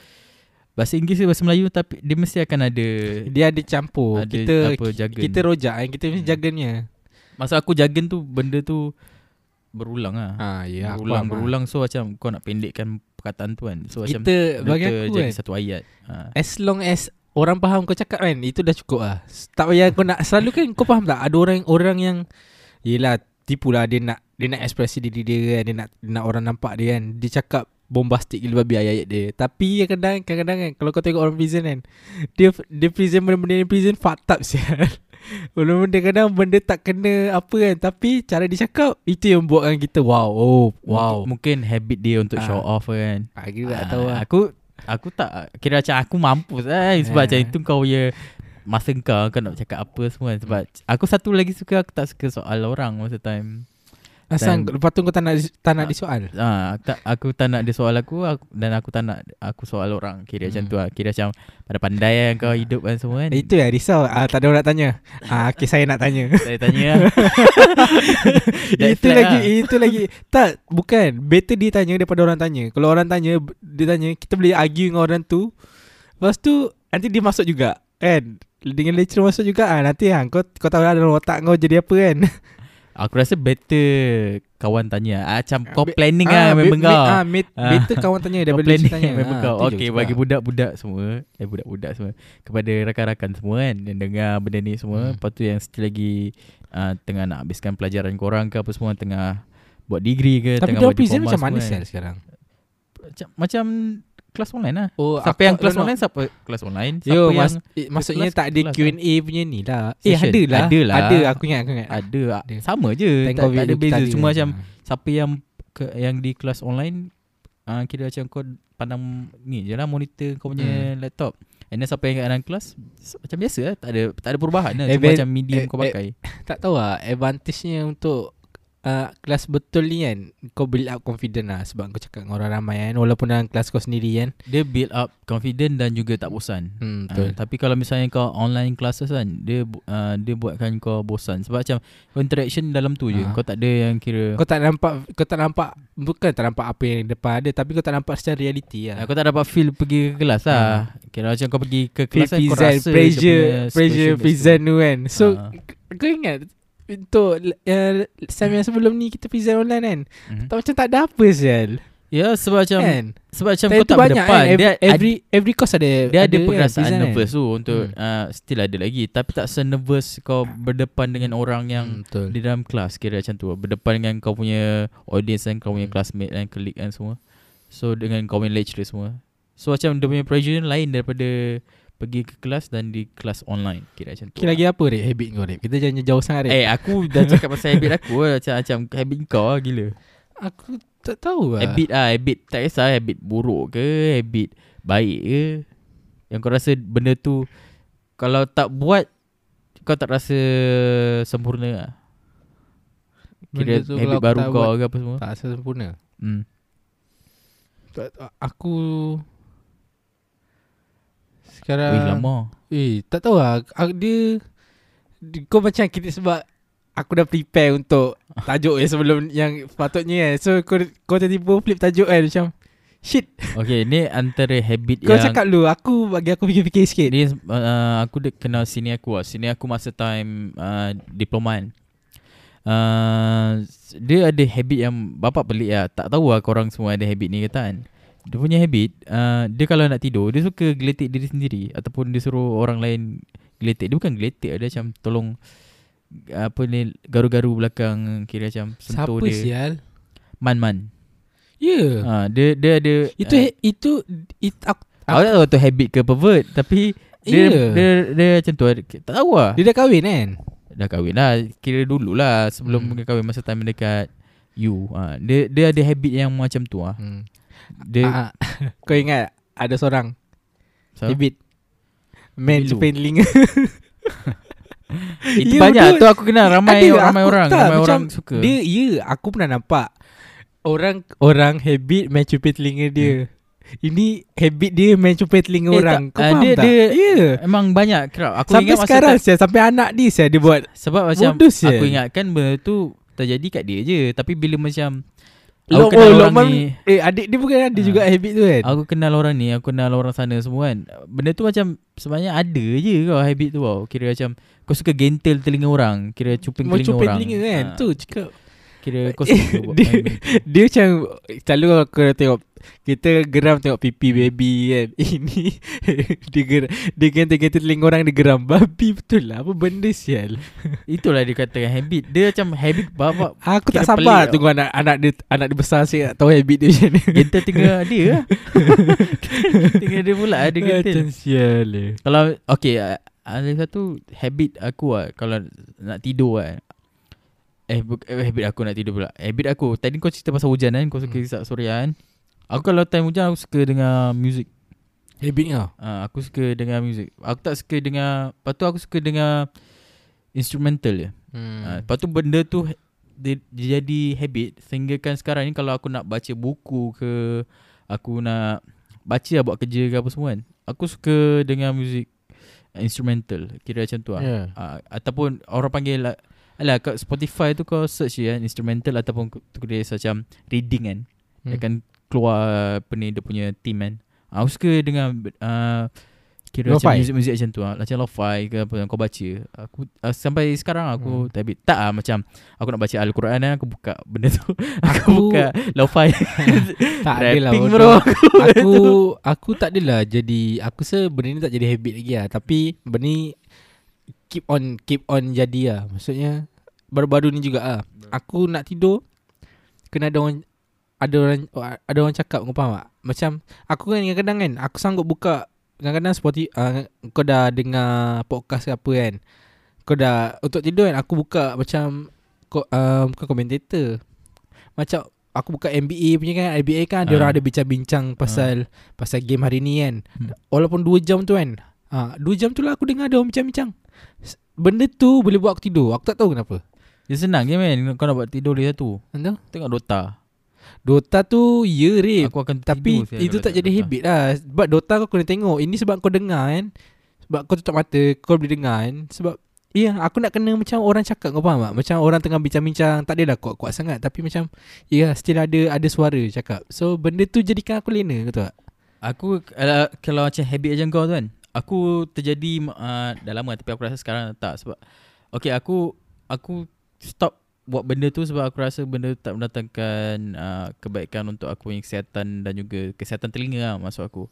Bahasa Inggeris ke bahasa Melayu Tapi dia mesti akan ada Dia ada campur. Ada kita apa, kita rojak kan kita mesti Hmm. jargonnya. Masa aku jargon tu Benda tu Berulang lah Ha ya Berulang, lah. berulang So macam kau nak pendekkan perkataan tu kan So macam Kita bagi benda tu aku jadi kan satu ayat ha. As long as Orang faham kau cakap kan Itu dah cukup lah Tak payah kau nak Selalu kan kau faham tak Ada orang orang yang Yelah Tipu lah Dia nak Dia nak ekspresi diri dia kan Dia nak, dia nak orang nampak dia kan. Dia cakap Bombastik gila babi ayat-ayat dia. Tapi kadang-kadang Kadang-kadang kan Kalau kau tengok orang prison kan Dia dia present benda-benda yang prison Fucked up sial. [LAUGHS] Benda-benda kadang Benda tak kena Apa kan. Tapi cara dia cakap Itu yang buatkan kita Wow Oh wow. Mungkin, mungkin habit dia untuk Ah. show off kan. Aku tak Ah, tahu lah. Aku Aku tak Kira macam aku mampus lah Sebab Eh. macam itu kau punya Masa kau Kau nak cakap apa semua kan. Sebab Aku satu lagi suka Aku tak suka soal orang Masa time Asal lepas tu kau tak nak Tak nak disoal Ah, tak, aku tak nak dia soal aku, aku dan aku tak nak aku soal orang. Kira macam Hmm. tu lah. Kira macam pada pandai kan kau hidup kan semua kan. Itu ya risau ah, Tak ada orang nak tanya ah, Okay saya nak tanya [LAUGHS] Saya tanya [LAUGHS] lah. Itu lagi lah. Itu lagi Tak Bukan Better dia tanya Daripada orang tanya Kalau orang tanya Dia tanya Kita boleh argue dengan orang tu Lepas tu Nanti dia masuk juga Kan Dengan lecturer masuk juga ah, Nanti ah, kau, kau tahu lah Dalam otak kau jadi apa kan [LAUGHS] Aku rasa better kawan tanya. Ah, macam kau Be- planning Ah, lah member be- kau. be- ah, met- Ah. Better kawan tanya [LAUGHS] Kau Daripada planning tanya member Ah, kau. aku bagi budak-budak semua. Eh budak-budak semua. Kepada rakan-rakan semua kan. Yang dengar benda ni semua. Hmm. Lepas tu yang still lagi uh, tengah nak habiskan pelajaran korang ke apa semua. Tengah buat degree ke. Tapi tengah buat diploma macam mana kan. sekarang Macam, macam kelas online lah. Oh Siapa yang kelas online Siapa kelas online Siapa Yo, yang mas, eh, maksudnya kelas- tak ada kelas Q&A punya ni lah Eh Session. ada lah Ada lah. Ada aku ingat aku ingat Ada, Ada. Sama je Thank tak, tak ada beza ada. Cuma macam. Siapa yang ke, Yang di kelas online uh, Kira macam kau Pandang Ni je lah monitor Kau punya Hmm. laptop And then siapa yang kat dalam kelas Macam biasa lah Tak ada tak ada perubahan lah Eh, Cuma macam medium eh, kau eh, pakai [LAUGHS] Tak tahu lah Advantage-nya untuk uh, Kelas betul ni kan Kau build up confident lah Sebab kau cakap dengan orang ramai kan Walaupun dalam kelas kau sendiri kan. Dia build up confident Dan juga tak bosan. Hmm, Uh, tapi kalau misalnya kau online classes kan dia uh, dia buatkan kau bosan. Sebab macam kau interaction dalam tu je. Ah. kau tak ada yang kira Kau tak nampak Kau tak nampak Bukan tak nampak apa yang depan ada Tapi kau tak nampak secara reality lah. Aku tak dapat feel pergi ke kelas lah. Kira macam kau pergi ke kelas kan kau rasa Pressure Pressure present tu kan. So Ah. Kau ingat Untuk uh, Sam yang sebelum ni Kita present online kan. Mhm. Tak macam tak ada apa sial Ya sebab macam Kan Sebab macam kau tak banyak berdepan kan Dia every, every, every course ada Dia ada kan, perasaan kan. nervous tu Untuk Hmm. uh, Still ada lagi Tapi tak se-nervous Kau berdepan dengan orang yang Hmm, Betul Di dalam kelas Kira macam tu Berdepan dengan kau punya Audience kan Kau punya Hmm. classmate dan Colleague kan semua So dengan kau punya lecturer semua So macam dia punya pressure lain daripada Pergi ke kelas Dan di kelas online. Kira macam tu Okay, lagi apa Rip Habit kau Rip Kita jangan jauh sangat Rip Eh aku dah cakap pasal habit aku lah. [LAUGHS] Macam, macam habit kau lah gila. Aku tak tahu lah. Habit ah Habit tak kisah Habit buruk ke Habit baik ke. Yang kau rasa benda tu Kalau tak buat Kau tak rasa Sempurna lah. Kira Benda tu habit baru kau buat, ke apa semua. Tak rasa sempurna. Hmm. Aku Sekarang lama Eh tak tahu lah Dia Kau macam kita sebab Aku dah prepare untuk Tajuk yang sebelum Yang sepatutnya kan So kau, kau tiba-tiba flip tajuk kan Macam Shit Okay ni antara habit Kau yang cakap dulu Aku bagi aku fikir-fikir sikit Ni uh, aku dah kenal sini aku lah. Sini aku masa time uh, diploma kan. Uh, dia ada habit yang bapak pelik lah. Tak tahu lah korang semua ada habit ni ke tak kan. Dia punya habit, uh, dia kalau nak tidur, dia suka geletik diri sendiri. Ataupun dia suruh orang lain geletik. Dia bukan geletik, dia macam tolong apa ni garu-garu belakang kira macam sentuh Siapa dia. sial Man-man. Ya yeah. Ha, dia dia ada Itu uh, Itu it, aku, Aku tak tahu tu habit ke pervert Tapi dia, Ya. dia, dia, macam tu Tak tahu lah Dia dah kahwin kan Dah kahwin lah Kira dulu lah Sebelum Hmm. kahwin Masa time dekat You ha, dia, dia ada habit yang macam tu lah hmm. Dia ah, [LAUGHS] Kau ingat Ada seorang? So, lu. Japan telinga [LAUGHS] Itu Ya, banyak. betul. tu aku kenal. Ramai Ada, ramai aku orang. tak, Ramai orang suka. Dia ya Aku pernah nampak Orang Orang habit Main cupid telinga dia. Ini habit dia Main cupid telinga Eh, orang. tak, Kau ah, faham dia- tak? dia- Ya. Emang banyak crowd. Aku Sampai ingat masa sekarang saya Sampai anak dia saya Dia buat Sebab macam. Aku ingatkan benda tu Terjadi kat dia je. Tapi bila macam Aku kenal oh, orang Lokman ni. Eh adik dia bukan ada Ah. juga habit tu kan? Aku kenal orang ni Aku kenal orang sana semua kan. Benda tu macam Sebenarnya ada je kau habit tu tau. Kira macam Kau suka gentle telinga orang Kira cuping Mau telinga cupid orang. telinga kan? Ha, Tu cakap. Kira [LAUGHS] kau suka buat Dia- benda tu. Dia macam Selalu aku tengok Kita geram tengok pipi baby kan. [LAUGHS] Ini Dia geram Dia ganti-ganti telinga orang Dia geram. Babi betul lah. Apa benda sial? [LAUGHS] Itulah dia katakan habit Dia macam habit bapak Aku tak sabar Tunggu anak anak dia Anak dia besar Saya nak tahu habit dia macam mana. Gentle telinga [LAUGHS] dia lah. Telinga dia pula Dia gentle. Macam sial. Kalau Okay uh, Ada satu habit aku lah Kalau nak tidur kan. Eh, bu- eh habit aku nak tidur pula. Habit aku Tadi kau cerita pasal hujan kan Kau suka Hmm. kan Aku kalau time hujan Aku suka dengar music Habit kau uh, Aku suka dengar music Aku tak suka dengar Lepas tu aku suka dengar Instrumental je hmm. uh. Lepas tu benda tu dia, dia jadi habit Sehingga kan sekarang ni Kalau aku nak baca buku ke Aku nak Baca lah buat kerja ke apa semua kan Aku suka dengar music Instrumental Kira macam tu lah yeah. uh, Ataupun orang panggil lah Alah kat Spotify tu kau search je kan Instrumental ataupun tulis macam Reading kan hmm. Dia akan keluar Apa ni dia punya theme kan uh, Aku suka dengan uh, Kira Lo-fi? macam muzik-muzik macam tu. Lah Macam lo-fi ke apa yang kau baca. Aku uh, Sampai sekarang aku Hmm. hmm. tak Tak lah macam Aku nak baca Al-Quran kan Aku buka benda tu. [LAUGHS] Aku Aku- buka lo-fi. [LAUGHS] Tak ada lah bodoh. bro. Aku [LAUGHS] Aku tak adalah Jadi Aku rasa benda ni tak jadi habit lagi lah Tapi Benda ni Keep on Keep on jadi lah Maksudnya Baru-baru ni juga lah Aku nak tidur Kena ada orang Ada orang Ada orang cakap Kau faham tak? Macam Aku kan kadang-kadang kan Aku sanggup buka Kadang-kadang Spotify uh, Kau dah dengar Podcast ke apa kan? Kau dah Untuk tidur kan Aku buka macam ko, uh, Bukan komentator Macam Aku buka NBA punya kan NBA kan Dia Ah. orang ada bincang-bincang Pasal Pasal game hari ni kan. Hmm. Walaupun 2 jam tu kan ha, 2 jam tu lah aku dengar dia orang bincang-bincang. Benda tu boleh buat aku tidur. Aku tak tahu kenapa. Dia senang je man Kau nak buat tidur dia satu Entah? Tengok Dota Dota tu Ya Rip. Aku akan Tapi itu kalau tak jadi Dota. habit lah. Sebab Dota kau kena tengok. Ini sebab kau dengar kan? Sebab kau tutup mata Kau boleh dengar kan? Sebab Ya aku nak kena macam orang cakap Kau faham tak? Macam orang tengah bincang-bincang Tak adalah kuat-kuat sangat. Tapi macam Ya still ada Ada suara cakap. So benda tu jadikan aku lena Betul tak? Aku uh, kalau macam habit macam kau tu kan? Aku terjadi uh, dah lama. Tapi aku rasa sekarang tak sebab Okay aku aku stop buat benda tu sebab aku rasa benda tu tak mendatangkan uh, kebaikan untuk aku punya kesihatan dan juga kesihatan telinga lah maksud aku.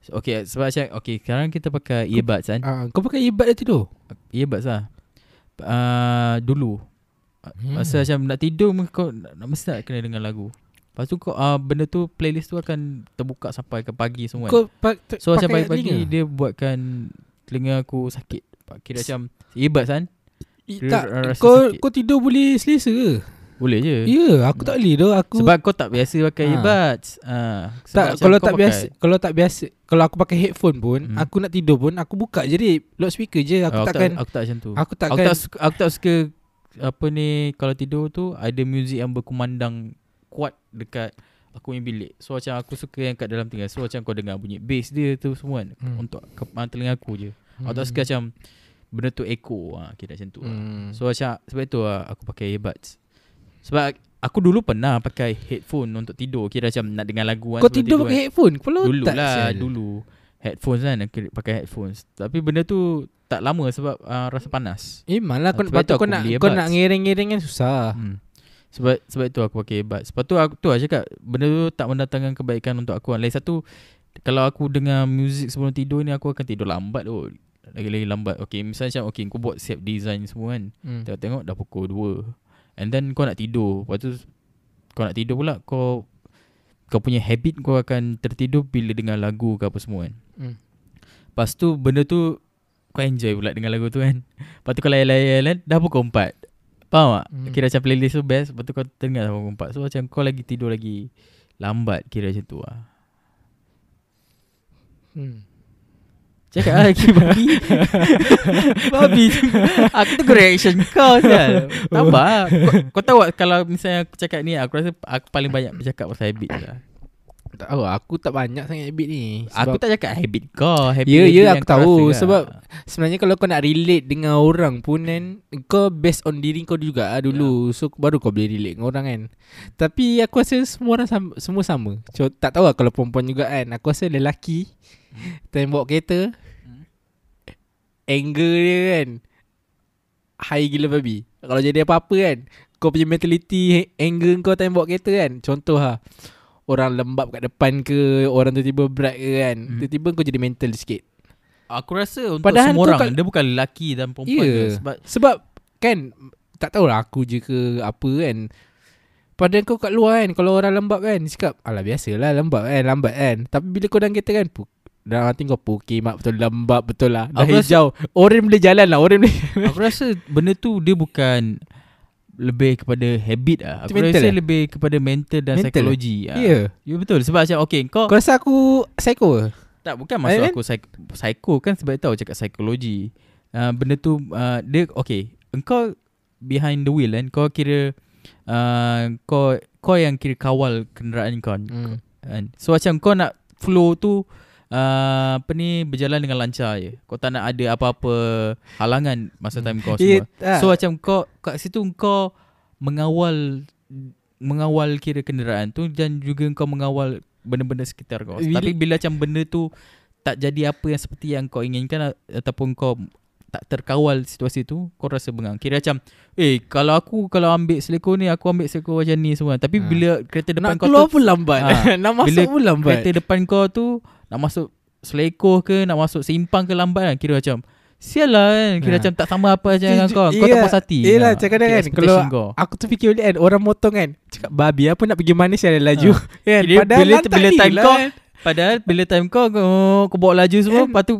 So, okay sebab macam okay sekarang kita pakai earbuds kan. Ah, kau pakai earbud dah tidur? Earbuds lah. Uh, dulu Hmm. Masa macam nak tidur kau nak, mesti nak kena dengar lagu. Lepas tu kau uh, benda tu playlist tu akan terbuka sampai ke pagi semua. kan. Kau pa- t- So macam pakai pagi-pagi telinga? dia buatkan telinga aku sakit. Kira macam earbuds kan? I, tak, rasa kau sakit. kau tidur boleh selesa ke? Boleh je. Ya, yeah, aku tak boleh doh. Aku Sebab kau tak biasa pakai Ha. earbuds. Ha. Sebab tak kalau tak pakai- biasa kalau tak biasa kalau aku pakai headphone pun Hmm. aku nak tidur pun aku buka je rip loudspeaker je aku Oh, takkan tak, aku tak macam tu. aku Aku takkan tak suka, aku tak suka apa ni kalau tidur tu ada muzik yang berkumandang kuat dekat aku punya bilik. So macam aku suka yang kat dalam telinga. So macam kau dengar bunyi bass dia tu semua kan Hmm. untuk ke, uh, telinga aku je. Aku tak suka macam benda tu echo ha, kira macam tu. lah. hmm. So macam sebab itu lah aku pakai earbuds. Sebab aku dulu pernah pakai headphone untuk tidur. Kira macam nak dengar lagu kan. kau sebelum tidur pakai headphone kepala Dulu otak lah sial. Dulu Headphones kan Pakai headphones Tapi benda tu Tak lama sebab uh, Rasa panas Eh malah kau Sebab lepas tu tu aku kau nak kau nak ngereng-ngereng kan susah. hmm. Sebab sebab itu aku pakai earbuds Sebab tu aku tu lah cakap Benda tu tak mendatangkan kebaikan untuk aku Lain satu Kalau aku dengar muzik sebelum tidur ni Aku akan tidur lambat tu Lagi-lagi lambat Okay misalnya macam Okay kau buat siap design semua kan Hmm. Tengok-tengok dah pukul 2 And then kau nak tidur Lepas tu Kau nak tidur pula Kau Kau punya habit kau akan tertidur Bila dengar lagu ke apa semua kan Hmm. Lepas tu benda tu Kau enjoy pula dengan lagu tu kan Lepas tu kau layan-layan Dah pukul 4 Faham tak? Hmm. Kira macam playlist tu best Lepas tu kau dengar sampai pukul 4 So macam kau lagi tidur lagi Lambat kira macam tu lah Hmm. Cakap lah lagi babi [LAUGHS] Babi tu Aku tunggu reaction kau sial Tambah kau, kau tahu tak Kalau misalnya aku cakap ni Aku rasa aku paling banyak bercakap pasal habit lah Tak tahu aku tak banyak sangat habit ni. Aku tak cakap habit kau habit Ya, ya, yang aku tahu. rasa lah. Sebab sebenarnya kalau kau nak relate dengan orang pun kan kau based on diri kau juga lah dulu. So baru kau boleh relate dengan orang kan. Tapi aku rasa semua orang sama, semua sama. So, tak tahu lah kalau perempuan juga kan. Aku rasa lelaki time bawa kereta Hmm. Anger dia kan high gila babi. Kalau jadi apa-apa kan kau punya mentality anger kau time bawa kereta kan. Contoh lah orang lembab kat depan ke orang tiba-tiba berat ke kan. Hmm. Tiba-tiba kau jadi mental sikit. Aku rasa untuk Padahal semua orang kal- Dia bukan lelaki dan perempuan Ya. yeah. Sebab Sebab kan tak tahulah aku je ke apa kan. Padahal kau kat luar kan kalau orang lembab kan cakap alah biasalah lembab kan lambat kan. Tapi bila kau dalam kereta kan dalam hati kau Pokemak betul lembab betul lah Dah Aku rasa- hijau Orang boleh jalan lah Orang boleh [LAUGHS] Aku rasa benda tu Dia bukan Lebih kepada habit lah Aku mental rasa eh? lebih kepada mental dan Mental psikologi Ya ah. yeah. Ya betul Sebab macam okay kau Kau rasa aku Psycho? Tak bukan maksud Eh, aku psych- psycho kan sebab tahu cakap psikologi. Uh, benda tu uh, dia okay. Engkau behind the wheel kan kau kira uh, kau kau yang kira kawal kenderaan kau hmm. kan. So macam kau nak flow tu uh, apa ni berjalan dengan lancar je. Kau tak nak ada apa-apa halangan masa time kau semua. tak. So macam kau kat situ kau mengawal mengawal kira kenderaan tu dan juga kau mengawal benda-benda sekitar kau. Bila- Tapi bila macam benda tu tak jadi apa yang seperti yang kau inginkan ataupun kau tak terkawal situasi tu kau rasa bengang. Kira macam eh kalau aku kalau ambil selekor ni aku ambil selekor macam ni semua. Tapi Ha. bila kereta depan Nak kau keluar tu pun lambat Ah. [LAUGHS] Nak masuk Bila pun lambat kereta depan kau tu nak masuk selekor ke nak masuk simpang ke lambat kan kira macam Sial lah kan Kira Ha. macam tak sama apa macam dengan kau Kau tak puas hati Yelah Ha, cakap kan Kalau kau. aku tu fikir balik kan Orang motong kan Cakap babi apa nak pergi mana Saya laju [LAUGHS] kan? Kira Padahal bila- bila time lah kau- kan. Padahal bila time kau Kau, kau bawa laju semua Kan? Lepas tu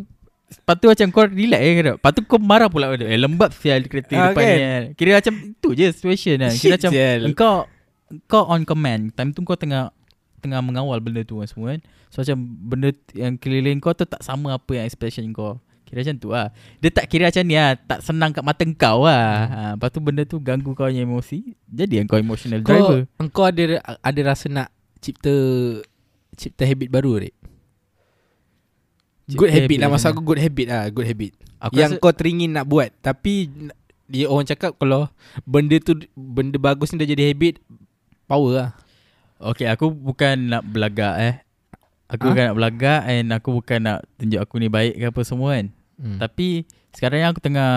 Lepas tu macam kau relax eh kira. Lepas tu kau marah pula Eh lembab sial kereta Ah, depan kan? ni kan. Kira macam Itu je situation kan Kira Shit, macam sial. Engkau Kau on command Time tu kau tengah Tengah mengawal benda tu kan semua kan. So macam Benda yang keliling kau tu Tak sama apa yang expectation kau. Kira macam tu lah. Dia tak kira macam ni lah. Tak senang kat mata kau lah. Ha, Lepas tu benda tu Ganggu kau punya emosi. Jadi yang kau emotional Kau driver. Engkau ada Ada rasa nak Cipta Cipta habit baru Rik Good Cipta habit. Lah mana? aku good habit lah. Good habit. Aku Yang rasa kau teringin nak buat. Tapi Dia orang cakap Kalau Benda tu Benda bagus ni dah jadi habit Power lah Okay aku bukan nak belagak eh Aku Ha? bukan nak belagak And aku bukan nak Tunjuk aku ni baik ke apa semua kan hmm. Tapi Sekarang ni aku tengah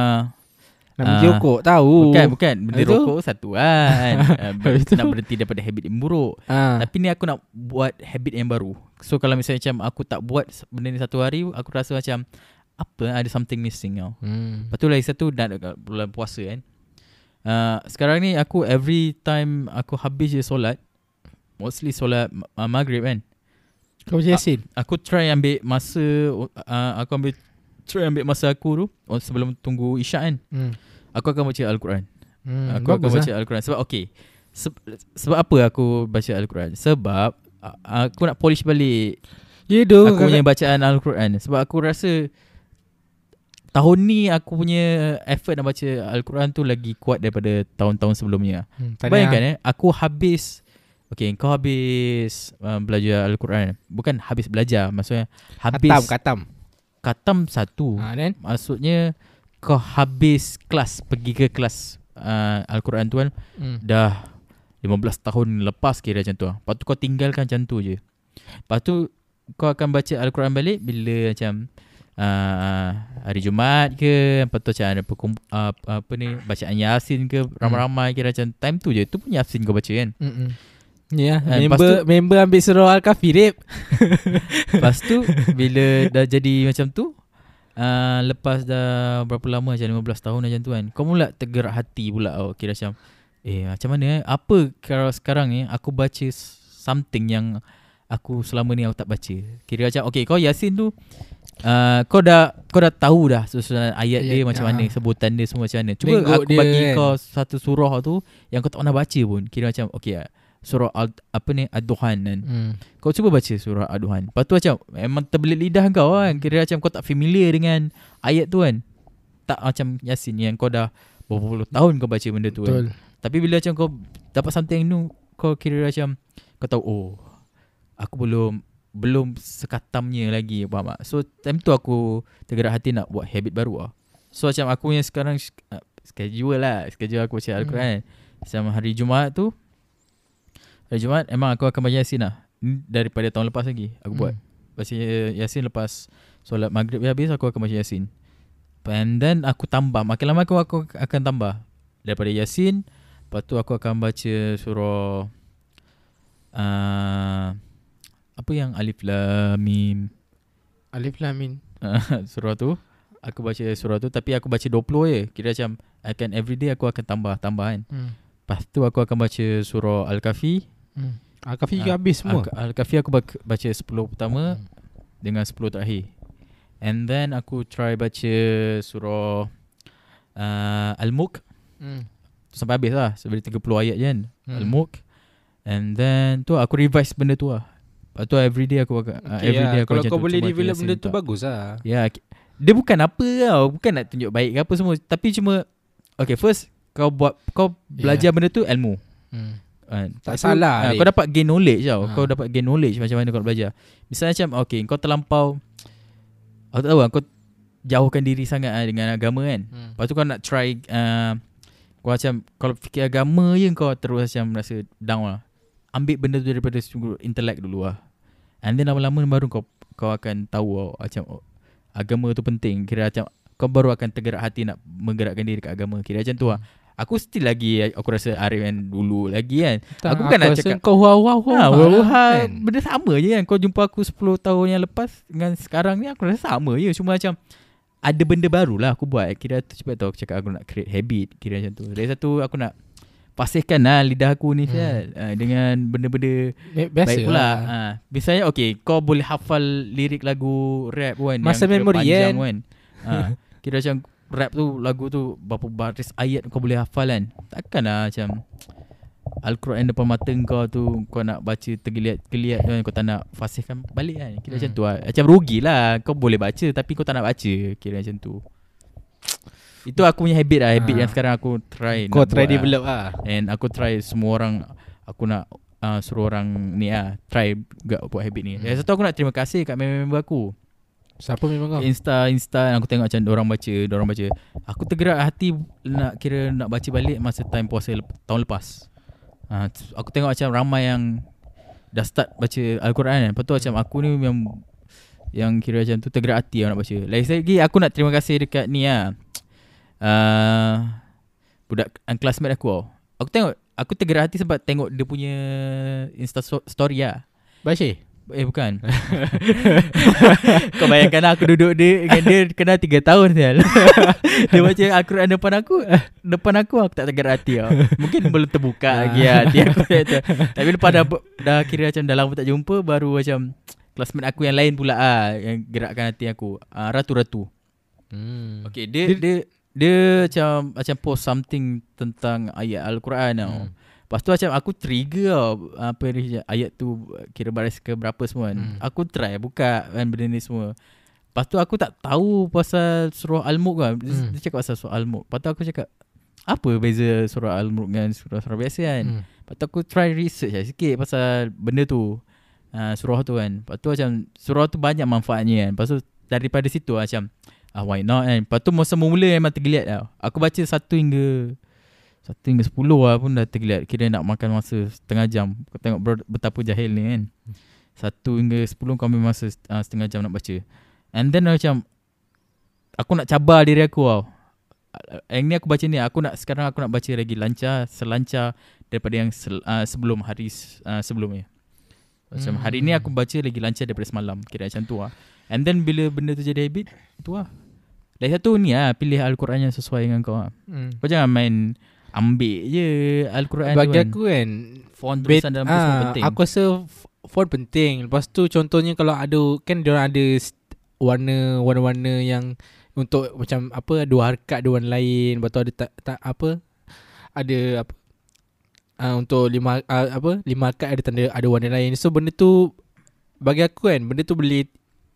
Nak pergi rokok Tahu Bukan bukan Benda Itu? rokok satu kan [LAUGHS] uh? Nak berhenti daripada habit yang buruk ah. Tapi ni aku nak buat habit yang baru So kalau misalnya macam Aku tak buat benda ni satu hari Aku rasa macam Apa ada something missing tau hmm. Lepas tu lagi satu Dah bulan puasa kan uh, Sekarang ni aku every time Aku habis je solat Mostly solat uh, maghrib kan. Kau baca Yasin? Aku try ambil masa uh, Aku ambil Try ambil masa aku tu Sebelum tunggu isyak kan. Hmm. Aku akan baca Al-Quran. Hmm. Aku akan baca lah. Al-Quran. Sebab okay Se- Sebab apa aku baca Al-Quran? Sebab uh, Aku nak polish balik Ya tu Aku punya bacaan Al-Quran. Sebab aku rasa Tahun ni aku punya Effort nak baca Al-Quran tu Lagi kuat daripada Tahun-tahun sebelumnya. Hmm, Bayangkan eh Aku habis Okay kau habis uh, Belajar Al-Quran Bukan habis belajar Maksudnya Habis Katam Katam Katam satu ha, then? Maksudnya Kau habis kelas Pergi ke kelas uh, Al-Quran tu kan hmm. Dah 15 tahun lepas kira macam tu. Lepas tu kau tinggalkan macam tu je Lepas tu Kau akan baca Al-Quran balik Bila macam uh, Hari Jumaat ke Lepas tu macam ada perkum, uh, Apa ni Bacaan Yasin ke Ramai-ramai kira macam Time tu je Tu pun Yasin kau baca kan Mm-mm. Ya, Eh, member tu- member ambil surah Al-Kahfi Rip. [LAUGHS] Lepas tu Bila dah jadi macam tu uh, Lepas dah Berapa lama macam 15 tahun macam tu kan Kau mula tergerak hati pula oh, Kira macam Eh macam mana eh Apa kalau sekarang ni Aku baca Something yang Aku selama ni aku tak baca Kira macam Okay kau Yasin tu uh, Kau dah Kau dah tahu dah Susunan ayat dia Ayat, macam ah. mana Sebutan dia semua macam mana Cuba aku dia bagi kan. kau Satu surah tu Yang kau tak pernah baca pun Kira macam Okay Surah Al, apa ni Ad-Duhan kan Hmm. kau cuba baca surah Ad-Duhan. Lepas tu macam memang terbelit lidah kau kan. Kira macam kau tak familiar dengan ayat tu kan. Tak macam Yasin yang kau dah berapa puluh tahun kau baca benda tu kan. Betul. Tapi bila macam kau dapat something new, kau kira macam kau tahu oh aku belum belum sekatamnya lagi faham tak? So time tu aku tergerak hati nak buat habit baru lah. So macam aku yang sekarang uh, schedule lah, schedule aku baca Al-Quran. Macam hari Jumaat tu Hari Jumaat emang aku akan baca Yasin lah. Daripada tahun lepas lagi aku buat. Baca Yasin lepas solat maghrib habis aku akan baca Yasin. And then aku tambah Makin lama aku, aku akan tambah Daripada Yasin Lepas tu aku akan baca surah uh, Apa yang Alif Lam Mim Alif Lam Mim. uh, [LAUGHS] Surah tu Aku baca surah tu Tapi aku baca 20 je Kira macam akan everyday aku akan tambah Tambah kan Hmm. Lepas tu aku akan baca surah Al-Kahfi Hmm. Al-Kahfi Ah, juga habis semua. Al- Al-Kahfi aku baca 10 pertama Dengan 10 terakhir And then aku try baca surah uh, Al-Mulk Hmm. Sampai habis lah Sebenarnya 30 ayat je kan Hmm. Al-Mulk And then tu aku revise benda tu lah Lepas tu everyday aku akan uh, Okay, everyday lah. aku Kalau kau tu, boleh develop benda tu tak. bagus lah. Ya ki- Dia bukan apa tau Bukan nak tunjuk baik ke apa semua Tapi cuma Okay first Kau buat Kau belajar benda tu ilmu Hmm. Kan? Tak tu, salah, ah, Rik. Kau dapat gain knowledge tau Ha. Kau dapat gain knowledge Macam mana kau nak belajar Misalnya macam Okay kau terlampau Aku tak tahu lah Kau jauhkan diri sangat lah Dengan agama kan Hmm. Lepas tu kau nak try uh, Kau macam Kalau fikir agama je Kau terus macam rasa down lah Ambil benda tu daripada intelek dulu lah And then lama-lama baru kau Kau akan tahu oh, Macam oh, Agama tu penting Kira macam Kau baru akan tergerak hati Nak menggerakkan diri kat agama Kira macam tu lah Aku still lagi Aku rasa Arif yang dulu lagi kan Tak, Aku bukan nak rasa cakap- Kau wow wow wow. Ha, wah, wah, kan? benda sama je kan Kau jumpa aku 10 tahun yang lepas Dengan sekarang ni Aku rasa sama je Cuma macam Ada benda baru lah aku buat Kira tu cepat tu aku cakap Aku nak create habit Kira macam tu Dari satu aku nak Pasihkan lah lidah aku ni Hmm. uh, Dengan benda-benda Biasa baik pula lah. ha. Misalnya okay Kau boleh hafal lirik lagu rap kan Masa memori kan? kan ha. [LAUGHS] Kira macam rap tu Lagu tu Berapa baris ayat kau boleh hafal kan Takkan lah macam Al-Quran depan mata kau tu Kau nak baca tergeliat-geliat kan Kau tak nak fasihkan balik kan Kira Hmm. macam tu lah Macam rugilah Kau boleh baca Tapi kau tak nak baca Kira macam tu Itu aku punya habit lah Habit Ah. yang sekarang aku try Kau try lah. develop lah. And aku try semua orang Aku nak uh, suruh orang ni lah Try juga buat habit ni Hmm. Yang satu aku nak terima kasih kat member-member aku Siapa memang kau? Insta Insta aku tengok macam orang baca orang baca Aku tergerak hati Nak kira nak baca balik Masa time puasa lep, tahun lepas uh, Aku tengok macam ramai yang Dah start baca Al-Quran kan Lepas tu macam aku ni yang Yang kira macam tu tergerak hati aku nak baca Lagi lagi aku nak terima kasih dekat ni lah uh, budak classmate aku tau. Aku tengok aku tergerak hati sebab tengok dia punya Insta story lah. Basyir Eh bukan. [LAUGHS] Kau bayangkan lah aku duduk dia Dengan dia kena 3 tahun sial. [LAUGHS] Dia baca Al-Quran depan aku Depan aku aku tak tergerak hati tau Mungkin belum terbuka lagi lah hati aku Tapi lepas dah, dah kira macam dah lama tak jumpa Baru macam Classmate aku yang lain pula ah Yang gerakkan hati aku. Uh, Ratu-ratu. Hmm. Okay dia, dia, dia, dia macam Macam post something Tentang ayat Al-Quran tau. Hmm. Lepas tu macam aku trigger tau apa ni, ayat tu kira baris ke berapa semua kan. Hmm. Aku try buka kan benda ni semua. Lepas tu aku tak tahu pasal surah Al-Mulk kan. Dia, Hmm. dia cakap pasal surah Al-Mulk. Lepas tu aku cakap apa beza surah Al-Mulk dengan surah-surah biasa kan. Hmm. Lepas tu aku try research lah sikit pasal benda tu. Uh, surah tu kan. Lepas tu macam surah tu banyak manfaatnya kan. Lepas tu daripada situ lah macam ah why not kan. Lepas tu masa mula memang tergeliat tau. Aku baca satu hingga satu hingga sepuluh lah pun dah tergeliat. Kira nak makan masa setengah jam. Kau tengok betapa jahil ni kan. Satu hingga sepuluh kau ambil masa uh, setengah jam nak baca. And then macam aku nak cabar diri aku tau. Yang ni aku baca ni aku nak sekarang aku nak baca lagi lancar selancar daripada yang sel, uh, sebelum hari uh, sebelumnya. Macam Hmm. hari ni aku baca lagi lancar daripada semalam. Kira macam tu lah. And then bila benda tu jadi habit, tu lah. Lagi satu ni lah, pilih Al-Quran yang sesuai dengan kau lah. Hmm. Kau jangan main ambil je Al-Quran tu Bagi kan. aku kan Font bet- tulisan dalam tu semua ah, penting. Aku rasa font penting. Lepas tu contohnya kalau ada Kan dia ada warna Warna-warna yang Untuk macam apa Dua harkat dua warna lain. Lepas tu ada tak, tak apa? Ada apa? Uh, Untuk lima uh, apa? Lima harkat ada tanda Ada warna lain. So benda tu Bagi aku kan Benda tu boleh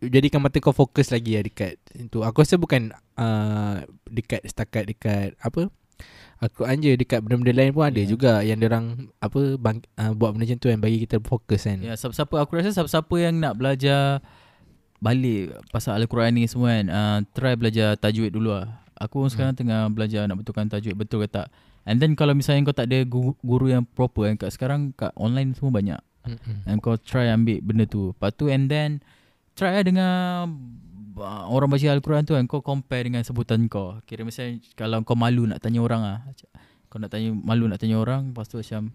Jadikan mata kau fokus lagi lah dekat itu. Aku rasa bukan uh, dekat setakat dekat apa Al-Quran je dekat benda-benda lain pun ada yeah. juga yang orang apa bang, uh, buat benda macam tu kan bagi kita fokus kan. Ya, siapa-siapa aku rasa siapa-siapa yang nak belajar balik pasal Al-Quran ni semua kan, uh, try belajar tajwid dulu lah. Aku hmm. sekarang tengah belajar nak betulkan tajwid betul ke tak. And then kalau misalnya kau tak ada guru, guru yang proper kan kat sekarang kat online semua banyak. Mm-mm. And kau try ambil benda tu. Lepas tu and then try lah dengan uh, orang baca Al-Quran tu kan kau compare dengan sebutan kau. Kira misalnya kalau kau malu nak tanya orang ah. Kau nak tanya malu nak tanya orang lepas tu macam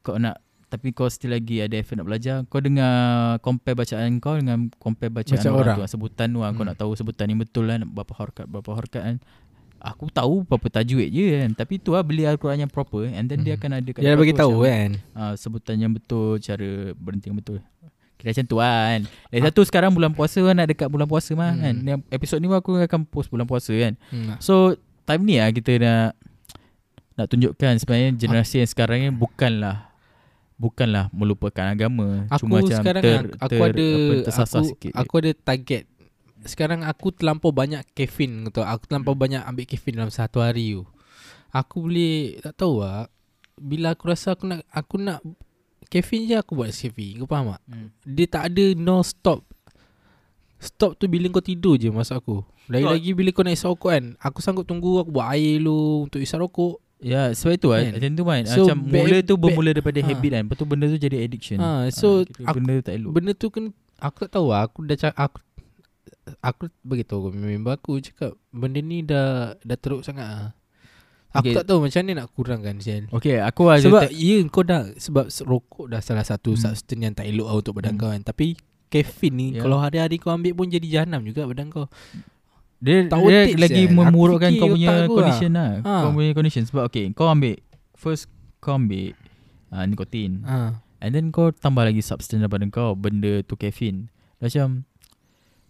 kau nak tapi kau still lagi ada effort nak belajar. Kau dengar compare bacaan kau dengan compare bacaan Macam orang, orang. tu. ah, Sebutan tu. Kau Hmm. nak tahu sebutan ni betul kan. Berapa harkat, berapa harkat kan. Aku tahu berapa tajwid je kan. Tapi tu lah beli Al-Quran yang proper. And then dia Hmm. akan ada kat Dia dah depan bagi tu tahu macam, kan. uh, sebutan yang betul, cara berhenti yang betul. Kira macam tu lah kan. Lagi satu sekarang bulan puasa kan nak dekat bulan puasa mah Hmm. kan. Yang episod ni aku akan post bulan puasa kan. Hmm. So time ni lah kita nak nak tunjukkan sebenarnya generasi yang sekarang ni bukanlah bukanlah melupakan agama. Aku Cuma macam sekarang ter, aku ter, ada apa, tersasar aku, sikit. aku ada target. Sekarang aku terlampau banyak caffeine gitu. Aku terlampau Hmm. banyak ambil caffeine dalam satu hari tu. Aku boleh tak tahu lah. Bila aku rasa aku nak aku nak caffeine je aku buat caffeine. Kau faham tak? hmm. Dia tak ada no stop. Stop tu bila kau tidur je masa aku. Lagi-lagi bila kau nak isap rokok kan. Aku sanggup tunggu aku buat air lu untuk isap rokok. Ya sebab itu kan Kan? Macam tu kan So, Macam bad- mula tu bad- bermula daripada ha. habit kan Lepas tu benda tu jadi addiction Ha, so kira aku- Benda tu tak elok Benda tu kan aku tak tahu lah. Aku dah cakap aku aku beritahu member aku cakap benda ni dah dah teruk sangat ah. Aku Okay. tak tahu macam mana nak kurangkan Sial. Okay aku ada Sebab tak- ya kau dah sebab rokok dah salah satu Hmm. substance yang tak elok lah untuk badan Hmm. kau kan. Tapi caffeine ni Ya. kalau hari-hari kau ambil pun jadi jahanam juga badan kau. Dia, Tak dia lagi memburukkan fikir kau punya aku condition lah. Ha. Kau punya condition sebab okay, kau ambil first kau ambil uh, nikotin Ha. and then kau tambah lagi substance daripada kau benda tu caffeine. Macam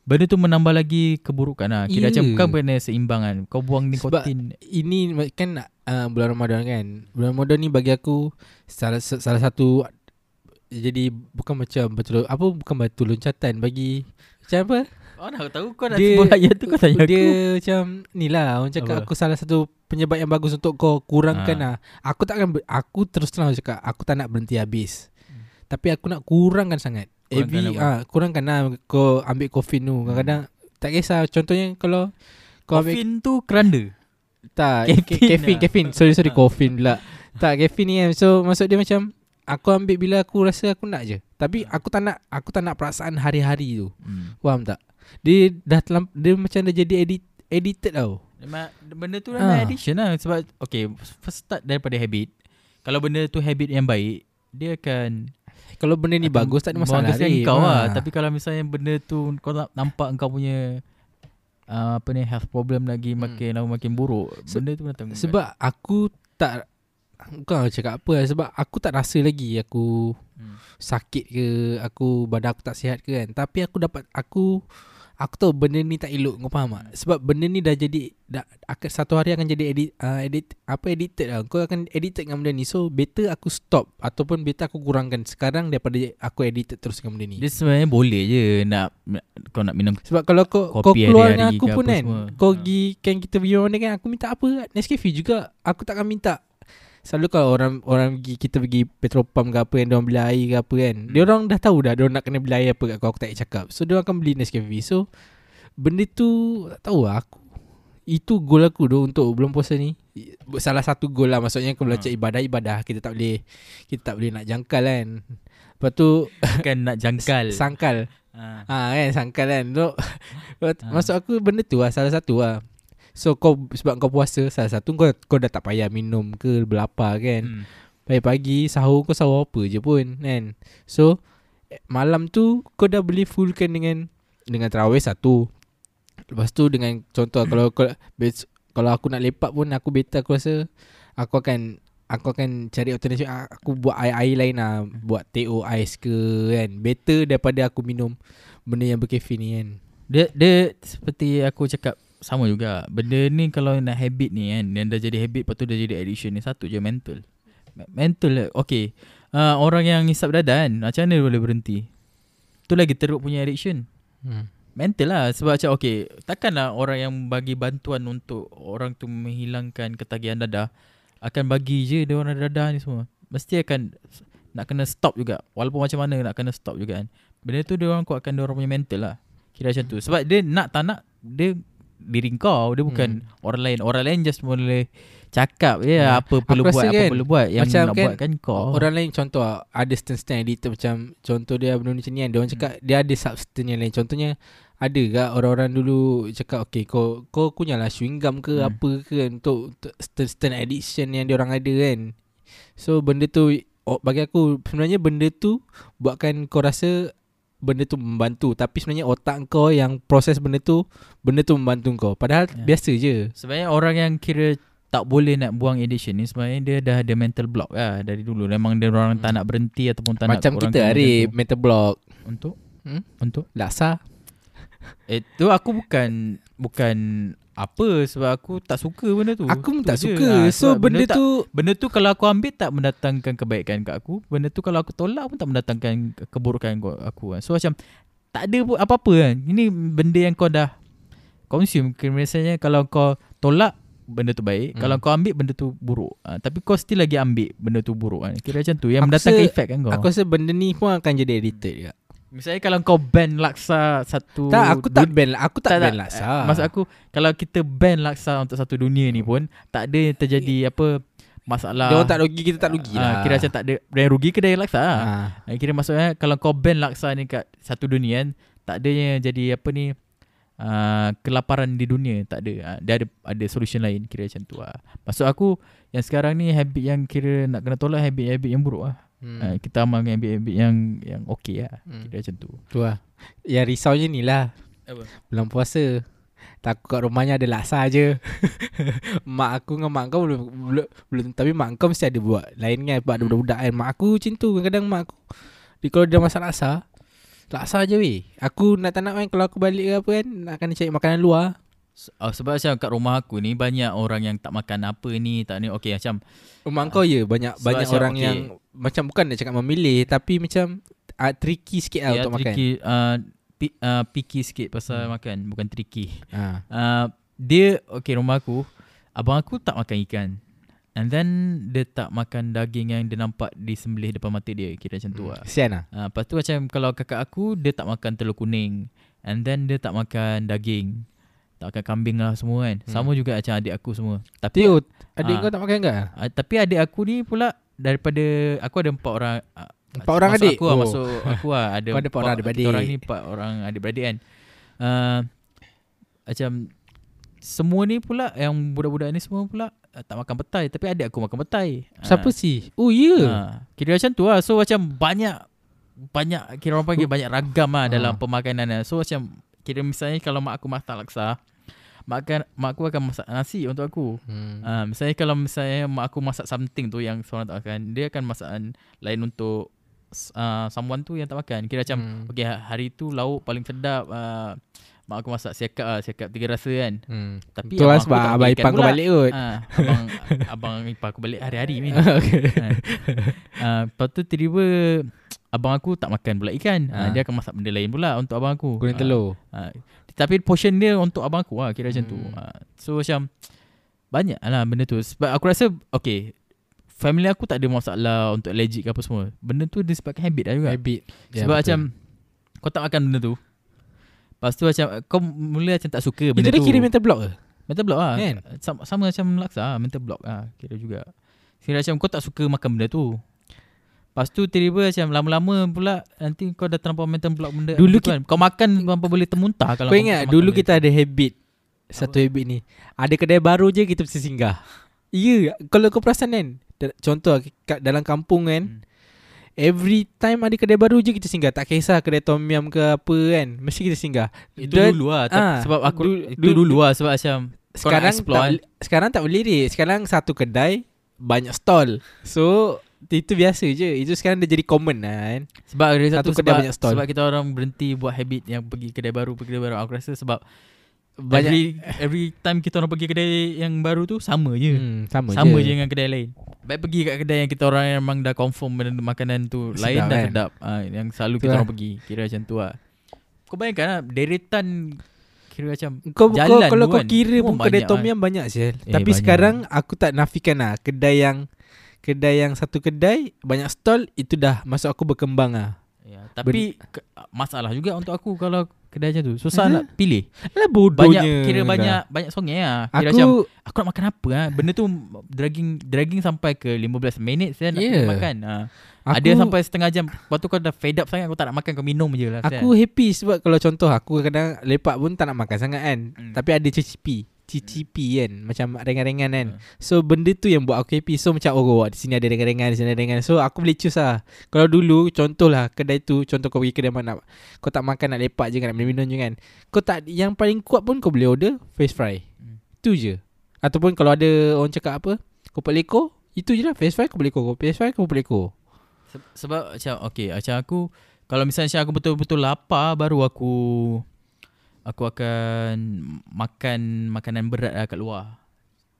benda tu menambah lagi keburukan lah. Kira macam kau kena seimbang kan. Kau buang Sebab nikotin. Ini kan uh, bulan Ramadan kan. Bulan Ramadan ni bagi aku salah salah satu jadi bukan macam betul apa bukan batu loncatan bagi macam apa? Oh nak tahu kau nak Dia- sebut ayat tu kau tanya dia aku. macam ni lah orang cakap Apa? aku salah satu penyebab yang bagus untuk kau kurangkan Ha. lah. Aku takkan ber- aku terus terang cakap aku tak nak berhenti habis. Hmm. Tapi aku nak kurangkan sangat. Apa? ah kurangkan lah kau ambil koffein tu. Kadang-kadang tak kisah contohnya kalau kau ambil Koffein tu keranda. tak [LAUGHS] Caffeine caffeine lah. sorry sorry Ha. koffein pula. tak caffeine ni kan. So maksud dia macam aku ambil bila aku rasa aku nak je. Tapi aku tak nak aku tak nak perasaan hari-hari tu. Hmm. Faham tak? Dia dah terlamp, dia macam dah jadi edit, edited tau. Memang benda tu Ah. memang addiction lah sebab okay first start daripada habit. Kalau benda tu habit yang baik, dia akan Kalau benda ni bagus tak ada masalah membanggakan Rip. kau lah. Ah. Tapi kalau misalnya benda tu kau nak nampak kau punya uh, apa ni health problem lagi Hmm. makin lama makin buruk. Benda tu datang. Sebab aku tak Bukan aku cakap apa lah, Sebab aku tak rasa lagi Aku hmm. sakit ke Aku badan aku tak sihat ke kan Tapi aku dapat Aku Aku tahu benda ni tak elok Kau faham tak? Sebab benda ni dah jadi dah, akan, Satu hari akan jadi edit, uh, edit Apa addicted lah. Kau akan addicted dengan benda ni. So better aku stop Ataupun better aku kurangkan Sekarang daripada aku addicted terus dengan benda ni. Dia sebenarnya boleh je nak kau nak minum Sebab kalau kau kau keluar dengan aku pun kan semua. Kau Ha. pergi Kan kita pergi mana kan Aku minta apa? Nescafe juga Aku takkan minta Selalu kalau orang orang pergi kita pergi petrol pump ke apa yang dia orang beli air ke apa kan. Hmm. Dia orang dah tahu dah dia nak kena beli air apa kat kau aku tak payah cakap. So dia akan beli Nescafe. So benda tu tak tahu lah aku. Itu goal aku tu untuk bulan puasa ni. Salah satu goal lah maksudnya kalau Ha. belajar ibadah-ibadah kita tak boleh kita tak boleh nak jangkal kan. Lepas tu bukan nak [LAUGHS] jangkal. sangkal. ha. Ha kan sangkal kan so, [LAUGHS] Ha. Maksud aku benda tu lah Salah satu lah So kau Sebab kau puasa Salah satu kau Kau dah tak payah minum ke Berlapar kan. Hmm. Pagi-pagi Sahur kau sahur apa je pun Kan. So eh, Malam tu Kau dah boleh fullkan dengan Dengan terawih satu. Lepas tu dengan Contoh kalau kau bes- Kalau aku nak lepak pun Aku better aku rasa Aku akan Aku akan cari alternatif. Ah, Aku buat air-air lain lah. Buat TO ais ke kan. Better daripada aku minum Benda yang berkafein ni kan. Dia dia seperti aku cakap sama juga. Benda ni kalau nak habit ni kan, yang dah jadi habit lepas tu dah jadi addiction ni satu je mental. Me- Mental okay. Uh, orang yang hisap dadah kan, macam mana boleh berhenti? Tu lagi teruk punya addiction. hmm. Mental lah sebab macam okay Takkanlah orang yang bagi bantuan untuk Orang tu menghilangkan ketagihan dadah Akan bagi je dia orang dadah ni semua Mesti akan Nak kena stop juga Walaupun macam mana nak kena stop juga kan Benda tu dia orang kuatkan dia orang punya mental lah Kira macam tu Sebab dia nak tak nak Dia diri kau Dia bukan orang lain. Orang lain just boleh Cakap je Hmm. apa perlu Aku buat rasa Apa kan, perlu buat Yang macam nak kan, buat kan kau. Orang lain contoh Ada stand-stand editor Macam Contoh dia benda macam ni kan Dia orang cakap Dia ada substance yang lain. Contohnya Ada ke orang-orang dulu Cakap okay Kau kau kunyalah chewing gum ke Hmm. Apa ke kan Untuk, untuk stand-stand addiction Yang dia orang ada kan. So benda tu oh, Bagi aku Sebenarnya benda tu Buatkan kau rasa Benda tu membantu Tapi sebenarnya otak kau Yang proses benda tu Benda tu membantu kau Padahal Ya. biasa je Sebenarnya orang yang kira tak boleh nak buang addiction ni sebenarnya dia dah ada mental block lah dari dulu. Memang dia orang tak Hmm. nak berhenti ataupun tak Macam nak kita macam tu. Mental block Untuk Hmm? untuk Laksa eh tu aku bukan bukan apa sebab aku tak suka benda tu. Aku pun tak je. suka Ah, So benda tak, tu benda tu kalau aku ambil tak mendatangkan kebaikan kat aku. Benda tu kalau aku tolak pun tak mendatangkan ke- keburukan kat aku. kan. So macam tak ada pun apa-apa kan. Ini benda yang kau dah consume. Kira Misalnya kalau kau tolak benda tu baik, Hmm. kalau kau ambil benda tu buruk. Ha, tapi kau still lagi ambil benda tu buruk kan. Kira macam tu yang Aku mendatangkan efek kan kau. Aku rasa benda ni pun akan jadi edited juga Misalnya kalau kau ban laksa satu Tak aku tak dun- ban Aku tak, ban laksa. Eh, Maksud aku Kalau kita ban laksa Untuk satu dunia ni pun Tak ada yang terjadi Apa Masalah. Dia orang tak rugi Kita tak rugi Ah, lah Kira macam tak ada Yang rugi kedai laksa? Lah. Ah. Ah, Kira maksudnya Kalau kau ban laksa ni Kat satu dunia kan Tak ada yang jadi Apa ni uh, Kelaparan di dunia Tak ada. Ah, Dia ada ada solution lain Kira macam tu lah Maksud aku Yang sekarang ni Habit yang kira Nak kena tolak Habit-habit yang buruk lah hmm. Ah, Kita amalkan habit-habit yang Yang okey lah. Hmm. Kira macam tu. Tu lah. Yang risaunya ni lah. Apa? Bulan puasa. Takut kat rumahnya ada laksa je. [LAUGHS] Mak aku dengan mak kau belum, belum, belum Tapi mak kau mesti ada buat. Lain kan Sebab ada budak-budak kan. Mak aku macam tu Kadang-kadang mak aku dia, Kalau dia masak laksa Laksa je weh. Aku nak tak nak kan Kalau aku balik ke apa kan Nak kena cari makanan luar Oh, sebab macam kat rumah aku ni banyak orang yang tak makan apa ni tak ni okey macam Rumah kau ya Banyak banyak macam, orang okay. yang Macam bukan nak cakap memilih Tapi macam uh, Tricky sikit lah ya, untuk makan tricky uh, pi, uh, picky sikit pasal Hmm. makan bukan tricky. ha. Uh, dia okey rumah aku abang aku tak makan ikan. And then dia tak makan daging yang dia nampak disembelih depan mata dia kira macam tu lah. Kesian lah Uh, lepas tu macam kalau kakak aku dia tak makan telur kuning and then dia tak makan daging. Tak makan kambing lah semua kan. Hmm. Sama juga macam adik aku semua. Tapi Tio Adik Ah. kau tak makan ke? Uh, tapi adik aku ni pula daripada aku ada empat orang uh, Empat orang adik? Aku lah, Oh. masuk aku lah ada [LAUGHS] Kau ada empat orang adik-beradik. Orang ni empat orang adik-beradik kan. Uh, macam semua ni pula yang budak-budak ni semua pula uh, tak makan petai tapi adik aku makan petai. Siapa Ah. sih? Oh ya. Yeah. Ha, kira macam tu lah. So macam banyak banyak kira orang panggil banyak ragam lah dalam Ha. pemakanan lah. So macam kira misalnya kalau mak aku masak laksa, mak, akan, mak aku akan masak nasi untuk aku. Hmm. Ha, misalnya kalau misalnya mak aku masak something tu yang seorang tak makan, dia akan masakan lain untuk uh, someone tu yang tak makan. Kira macam Hmm. okay hari tu lauk paling sedap uh, mak aku masak siakap lah, siakap tiga rasa kan. Hmm. Tapi abang aku sebab abang ipar pula. balik kot. Ha, abang abang ipar aku balik hari-hari ni. [LAUGHS] okay. ha. Uh, lepas tu tiba-tiba abang aku tak makan pula ikan. Ha. Ha. dia akan masak benda lain pula untuk abang aku. Goreng Ah, telur. Ha. Tapi portion dia untuk abang aku lah kira macam tu. Hmm. Ha. So macam banyak lah benda tu. Sebab aku rasa okay family aku tak ada masalah untuk allergic ke apa semua. Benda tu disebabkan habit lah juga. Habit. Ya, Sebab betul. macam kau tak makan benda tu. Lepas tu macam kau mula macam tak suka Itu benda dia tu. kira mental block ke? Mental block lah Kan? sama, sama macam laksa lah Mental block lah Kira juga Kira macam kau tak suka makan benda tu Lepas tu tiba-tiba macam lama-lama pula Nanti kau dah terlampau mental block benda Dulu kan. Kau makan Sampai boleh termuntah kalau Kau ingat makan dulu kita ada habit Satu habit ni Ada kedai baru je kita mesti singgah Ya Kalau kau perasan kan Contoh kat dalam kampung kan Hmm. Every time ada kedai baru je kita singgah Tak kisah kedai tom yum ke apa kan Mesti kita singgah tu. Itu Dan- dulu lah ah, ah, Sebab aku du- Itu du- dulu lah Sebab macam Sekarang tak, kan? Sekarang tak boleh deh Sekarang satu kedai Banyak stall So Itu biasa je Itu sekarang dah jadi common lah kan Sebab ada Satu satu, kedai sebab, banyak stall. sebab kita orang berhenti buat habit Yang pergi kedai baru Pergi kedai baru Aku rasa sebab Banyak every, every time kita orang pergi kedai yang baru tu Sama je hmm, Sama, Sama je, je dengan kedai lain Baik pergi kat kedai yang kita orang yang memang dah confirm benda makanan tu Sedap Lain dah kan? sedap ha, Yang selalu Tu kita lah. orang pergi Kira macam tu lah Kau bayangkan lah Deretan Kira macam Kau, kau Jalan kalau tu kau kan, kira pun pun kedai tom kan. yum banyak sel. Eh, Tapi banyak. sekarang aku tak nafikan lah kedai yang kedai yang satu kedai banyak stall itu dah masuk aku berkembang ah. ya, Tapi ke, Masalah juga untuk aku Kalau kedai macam tu Susah nak pilih Alah bodohnya. Banyak Kira lah. banyak Banyak songai lah Kira Aku macam Aku nak makan apa lah Benda tu Dragging Dragging sampai ke 15 minit Saya nak Yeah. yeah. makan aku, Ada sampai setengah jam Lepas tu kau dah fed up sangat Kau tak nak makan Kau minum je lah aku happy sebab kalau contoh aku kadang lepak pun tak nak makan sangat kan. Hmm. Tapi ada cicipi. Cicipi kan Macam ringan-ringan kan. Hmm. So benda tu yang buat aku happy. So macam oh di sini ada ringan-ringan Di sini ada ringan So aku boleh choose lah. Kalau dulu contoh lah Kedai tu Contoh kau pergi kedai mana Kau tak makan nak lepak je kan Nak minum je kan. Kau tak Yang paling kuat pun kau boleh order Face fry. Hmm. Itu je. Ataupun kalau ada Orang cakap apa Kopak leko Itu je lah. Face fry kau boleh leko Face fry kau boleh leko Se- Sebab macam Okay macam aku Kalau misalnya aku betul-betul lapar Baru aku Aku akan Makan Makanan berat lah kat luar.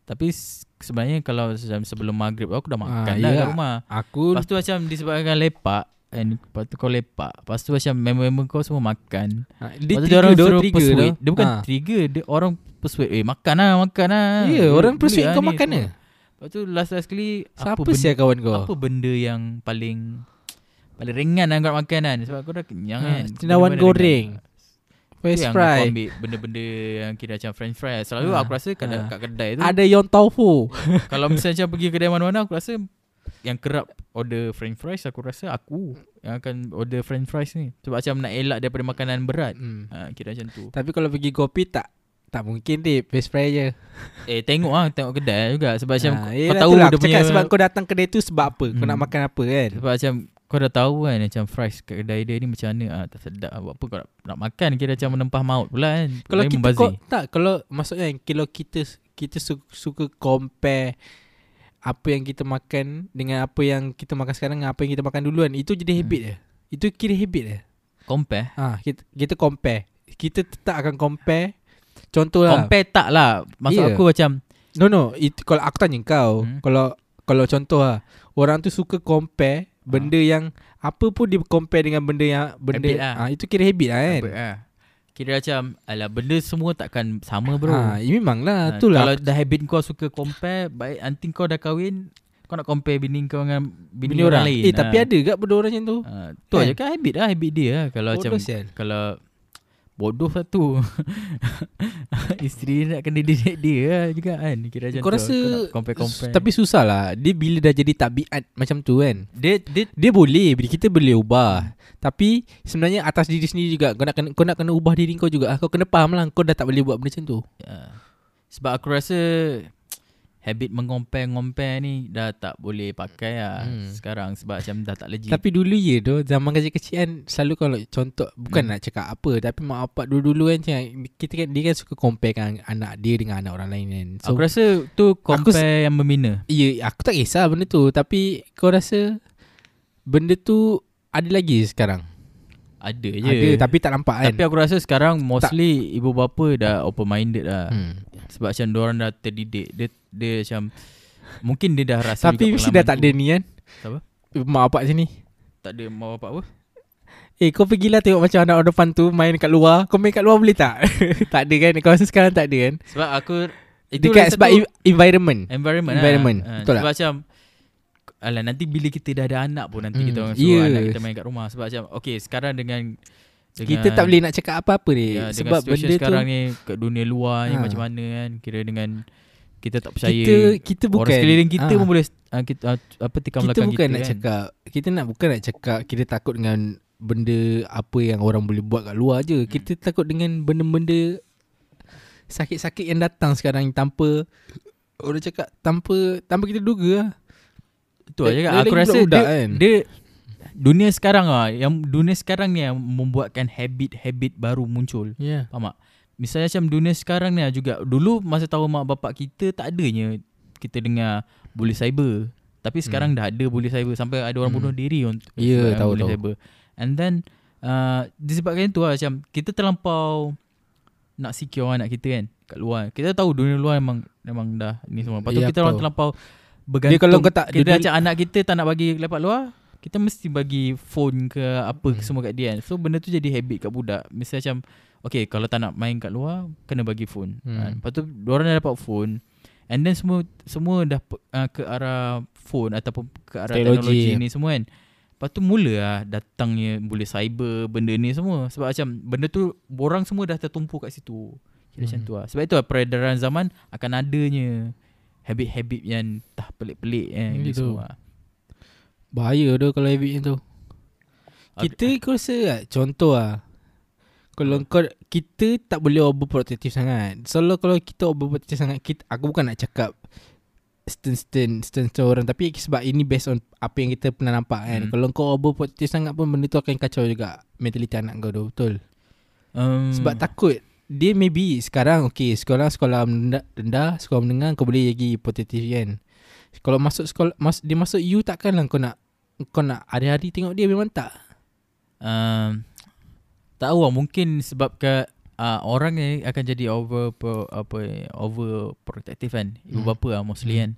Tapi Sebenarnya kalau sebelum maghrib Aku dah makan Ah, dah ya. kat rumah. Aku Lepas tu macam disebabkan lepak And lepas tu kau lepak. Lepas tu macam member-member kau semua makan. Ha, Lepas Dia tu trigger orang dia suruh trigger persuade. Dia bukan ha. trigger dia Orang persuade. Eh makan lah makan lah. Ya Boleh- orang persuade lah kau ni makan ke Lepas tu last-last sekali Siapa apa benda, siapa kawan kau? apa benda yang paling Paling ringan lah kau nak makan kan? Sebab kau dah kenyang Ha, kan. Cendawan Benda-benda goreng. ringan. Face Tu yang fry aku ambil benda-benda yang kira macam french fry Selalu Ha, aku rasa kat, ha. kat kedai tu Ada yon tofu [LAUGHS] Kalau misalnya macam pergi kedai mana-mana Aku rasa yang kerap order french fries Aku rasa aku yang akan order french fries ni Sebab macam nak elak daripada makanan berat hmm. ha, Kira macam tu Tapi kalau pergi kopi tak tak mungkin deh face fry je. Eh tengok lah Tengok kedai juga Sebab macam Ah, kau, tahu itulah, dia aku punya sebab kau datang kedai tu sebab apa? Kau Hmm. nak makan apa kan? Sebab macam Kau dah tahu kan Macam fries kat kedai dia ni Macam mana ah, Tak sedap Buat apa kau nak, nak makan Kira macam menempah maut pula kan Kalau Lain kita membazir. ko, tak kalau maksudnya kalau kita kita su- suka compare apa yang kita makan dengan apa yang kita makan sekarang dengan apa yang kita makan dulu kan itu jadi habit Hmm. je. Itu kira habit je. Compare Ha, kita kita compare. Kita tetap akan compare. Contoh lah. Compare tak lah Maksud Ya. aku macam No no, it, kalau aku tanya kau, Hmm. kalau kalau contoh lah, orang tu suka compare benda yang apa pun dia compare dengan benda yang benda Habit lah. ah itu kira habit lah kan. apa, ah. Kira macam Alah benda semua takkan sama bro Ha, ya memang lah, Ah, tu lah. Kalau dah habit kau suka compare Baik nanti kau dah kahwin Kau nak compare bini kau dengan Bini, bini orang, orang. lain Eh tapi ada gak benda orang macam tu? Ah, Tu Kan? aja kan habit lah Habit dia lah Kalau Bodoh macam sial. Kalau Bodoh satu [LAUGHS] Isteri nak kena didik dia lah juga kan. Kira macam Kau tu rasa nak compare-compare. Tapi susah lah. Dia bila dah jadi tabiat macam tu kan. Dia, dia Dia boleh bila Kita boleh ubah. Tapi Sebenarnya atas diri sendiri juga Kau nak kena, kau nak kena ubah diri kau juga. Kau kena faham lah Kau dah tak boleh buat benda macam tu. Ya. Sebab aku rasa habit mengompare-ngompare ni dah tak boleh pakai lah Hmm. sekarang sebab macam dah tak legit. Tapi dulu ya tu Zaman kecil-kecil kan Selalu kalau contoh Bukan Hmm. nak cakap apa Tapi mak bapak dulu-dulu kan Kita kan Dia kan suka compare kan Anak dia dengan anak orang lain kan so, aku rasa tu compare yang membina. Ya aku tak kisah benda tu Tapi kau rasa Benda tu Ada lagi sekarang Ada je. Ada tapi tak nampak kan Tapi aku rasa sekarang mostly ibu bapa dah open minded lah. Hmm. Sebab macam orang dah terdidik. Dia dia macam mungkin dia dah rasa Tapi mesti dah tak tu. ada ni kan Apa? Mak bapak sini Tak ada mak bapak apa? Eh kau pergilah tengok macam anak orang depan tu Main kat luar Kau main kat luar boleh tak? [LAUGHS] tak ada kan Kau rasa sekarang tak ada kan Sebab aku Dekat lagi sebab e- environment environment, environment. lah. Betul Sebab macam Alah nanti bila kita dah ada anak pun Nanti Hmm, kita orang suruh yes. anak kita main kat rumah Sebab macam Okay sekarang dengan, dengan Kita tak boleh nak cakap apa-apa ni ya, Sebab benda sekarang tu ni Kat dunia luar ni Ha. macam mana kan Kira dengan Kita tak percaya kita kita bukan Orang sekeliling kita Ah, pun boleh uh, kita, uh, Apa tikam kita belakang bukan kita nak kan cakap kita nak bukan nak cakap kita takut dengan benda apa yang orang boleh buat kat luar je. Hmm. Kita takut dengan benda-benda sakit-sakit yang datang sekarang tanpa orang cakap tanpa tanpa kita duga lah. Itu aja kan Aku rasa dia, kan. dia Dunia sekarang ah Yang dunia sekarang ni Yang membuatkan habit-habit baru muncul. Yeah. Faham tak? Misalnya macam dunia sekarang ni ah juga Dulu masa tahu mak bapak kita Tak adanya Kita dengar Bully cyber Tapi sekarang dah ada bully cyber Sampai ada orang Hmm. bunuh diri untuk sebab tahu, bully tahu. cyber And then uh, Disebabkan itu lah Macam Kita terlampau Nak secure anak kita kan Kat luar Kita tahu dunia luar memang Memang dah Ni semua Lepas tu Ya, kita orang terlampau Bergantung Dia kalau kau tak- Kita dia- macam anak kita Tak nak bagi lepak luar kita mesti bagi phone ke apa hmm. semua kat dia kan. So benda tu jadi habit kat budak. Misalnya macam okay kalau tak nak main kat luar kena bagi phone. Hmm. Ha, lepas tu orang dah dapat phone and then semua semua dah uh, ke arah phone ataupun ke arah Teknologi. teknologi, ni semua kan. Lepas tu mula lah datangnya boleh cyber benda ni semua sebab macam benda tu orang semua dah tertumpu kat situ. Kira hmm. macam Hmm. tu lah. Sebab itu lah peredaran zaman akan adanya habit-habit yang tak pelik-pelik kan Hmm, gitu. gitu. semua. Bahaya tu kalau habit macam tu. Ab- Kita kau rasa tak contoh lah kalau Hmm. kau kita tak boleh overprotective sangat. Selalu kalau kita overprotective sangat kita aku bukan nak cakap stern stern stern stern orang tapi sebab ini based on apa yang kita pernah nampak kan. Hmm. Kalau kau overprotective sangat pun benda tu akan kacau juga mentaliti anak kau tu betul. Um, Sebab takut dia maybe sekarang okay sekolah sekolah rendah, rendah sekolah menengah kau boleh lagi protective kan. Kalau masuk sekolah mas, dia masuk U takkanlah kau nak kau nak hari-hari tengok dia memang tak. um, tak tahu lah mungkin sebab ke uh, orang ni akan jadi over pro, apa over protective kan ibu Hmm. bapa lah mostly Hmm. kan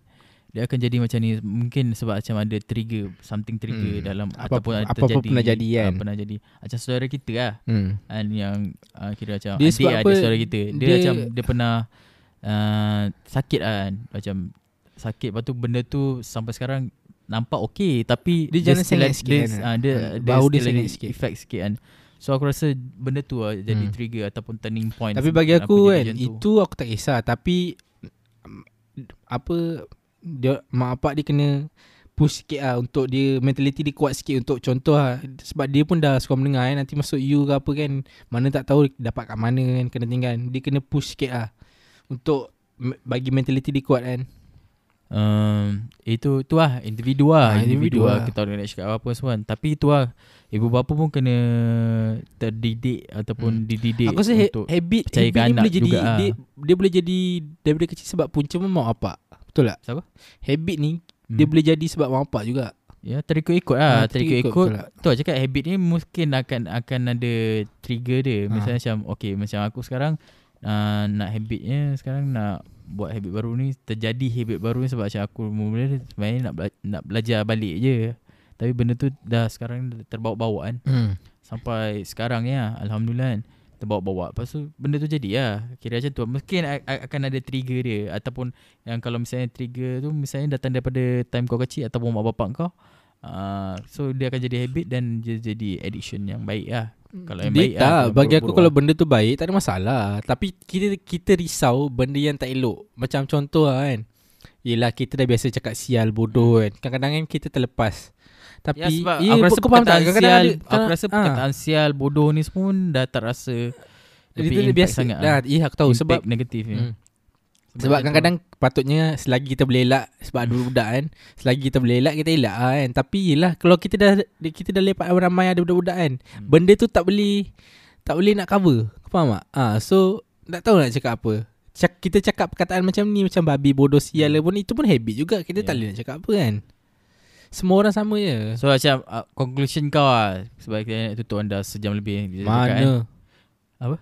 dia akan jadi macam ni mungkin sebab macam ada trigger something trigger Hmm. dalam Apa- ataupun apa-apa terjadi pernah jadi kan. ah, pernah jadi macam saudara kita lah Hmm. kan yang uh, kira macam Dia adik sebab ada apa, saudara kita dia, dia- macam dia pernah uh, sakit lah kan macam sakit lepas tu benda tu sampai sekarang nampak okey tapi Dia jangan sengit ada- sikit dia, kan. uh, dia, dia bau dia sengit sikit. effect sikit kan so aku rasa benda tu lah jadi Hmm. trigger ataupun turning point Tapi bagi aku kan itu aku tak kisah tapi mm, apa dia mak bapak dia kena push sikit lah untuk dia mentality dia kuat sikit untuk contoh lah sebab dia pun dah sekolah menengah kan nanti masuk U ke apa kan mana tak tahu dapat kat mana kan kena tinggal dia kena push sikit lah untuk bagi mentality dia kuat kan Um, itu tu lah individu lah Ah, individu, individu lah lah. kita orang nak cakap apa semua kan. tapi itu lah ibu bapa pun kena terdidik ataupun Hmm. dididik aku rasa ha- untuk habit habit ni anak boleh jadi juga lah. dia, dia boleh jadi daripada kecil sebab punca pun mak bapak betul tak Siapa? habit ni Hmm. dia boleh jadi sebab mak bapak juga Ya terikut-ikut lah Ah, Terikut-ikut? Tu lah cakap habit ni Mungkin akan akan ada Trigger dia Ah. Misalnya macam Okay macam aku sekarang uh, Nak habitnya Sekarang nak Buat habit baru ni Terjadi habit baru ni Sebab macam aku Mula sebenarnya nak, bela- nak belajar balik je. Tapi benda tu Dah sekarang Terbawa-bawa kan hmm. Sampai sekarang ya Alhamdulillah kan Terbawa-bawa Lepas tu benda tu jadi lah. Kira macam tu. Mungkin akan ada trigger dia. Ataupun Yang kalau misalnya trigger tu Misalnya datang daripada Time kau kecil Ataupun mak bapak kau uh, So dia akan jadi habit Dan dia jadi addiction yang baik lah Kalau yang dia baik tak lah bagi aku kalau benda tu baik tak ada masalah tapi kita kita risau benda yang tak elok macam contoh lah kan Yelah kita dah biasa cakap sial bodoh kan Kadang-kadang kan kita terlepas Tapi Ya sebab ya, aku rasa tak? sial ada- Aku rasa ah. perkataan sial bodoh ni semua Dah tak rasa Dia Lebih impact biasa sangat dah, lah. Ya aku tahu Impact sebab negatif ya. hmm. Sebab kadang-kadang patutnya selagi kita boleh elak sebab ada budak kan. Selagi kita boleh elak kita elak lah kan. Tapi yelah kalau kita dah kita dah lepak ramai ada budak-budak kan. Hmm. Benda tu tak boleh tak boleh nak cover. Kau faham tak? Ah, so tak tahu nak cakap apa. Cak, kita cakap perkataan macam ni macam babi bodoh sial lah pun itu pun habit juga. Kita tak Yeah. boleh nak cakap apa kan. Semua orang sama je. So macam uh, conclusion kau lah Sebab kita nak tutup anda sejam lebih Kita cakap, kan? Mana? Apa?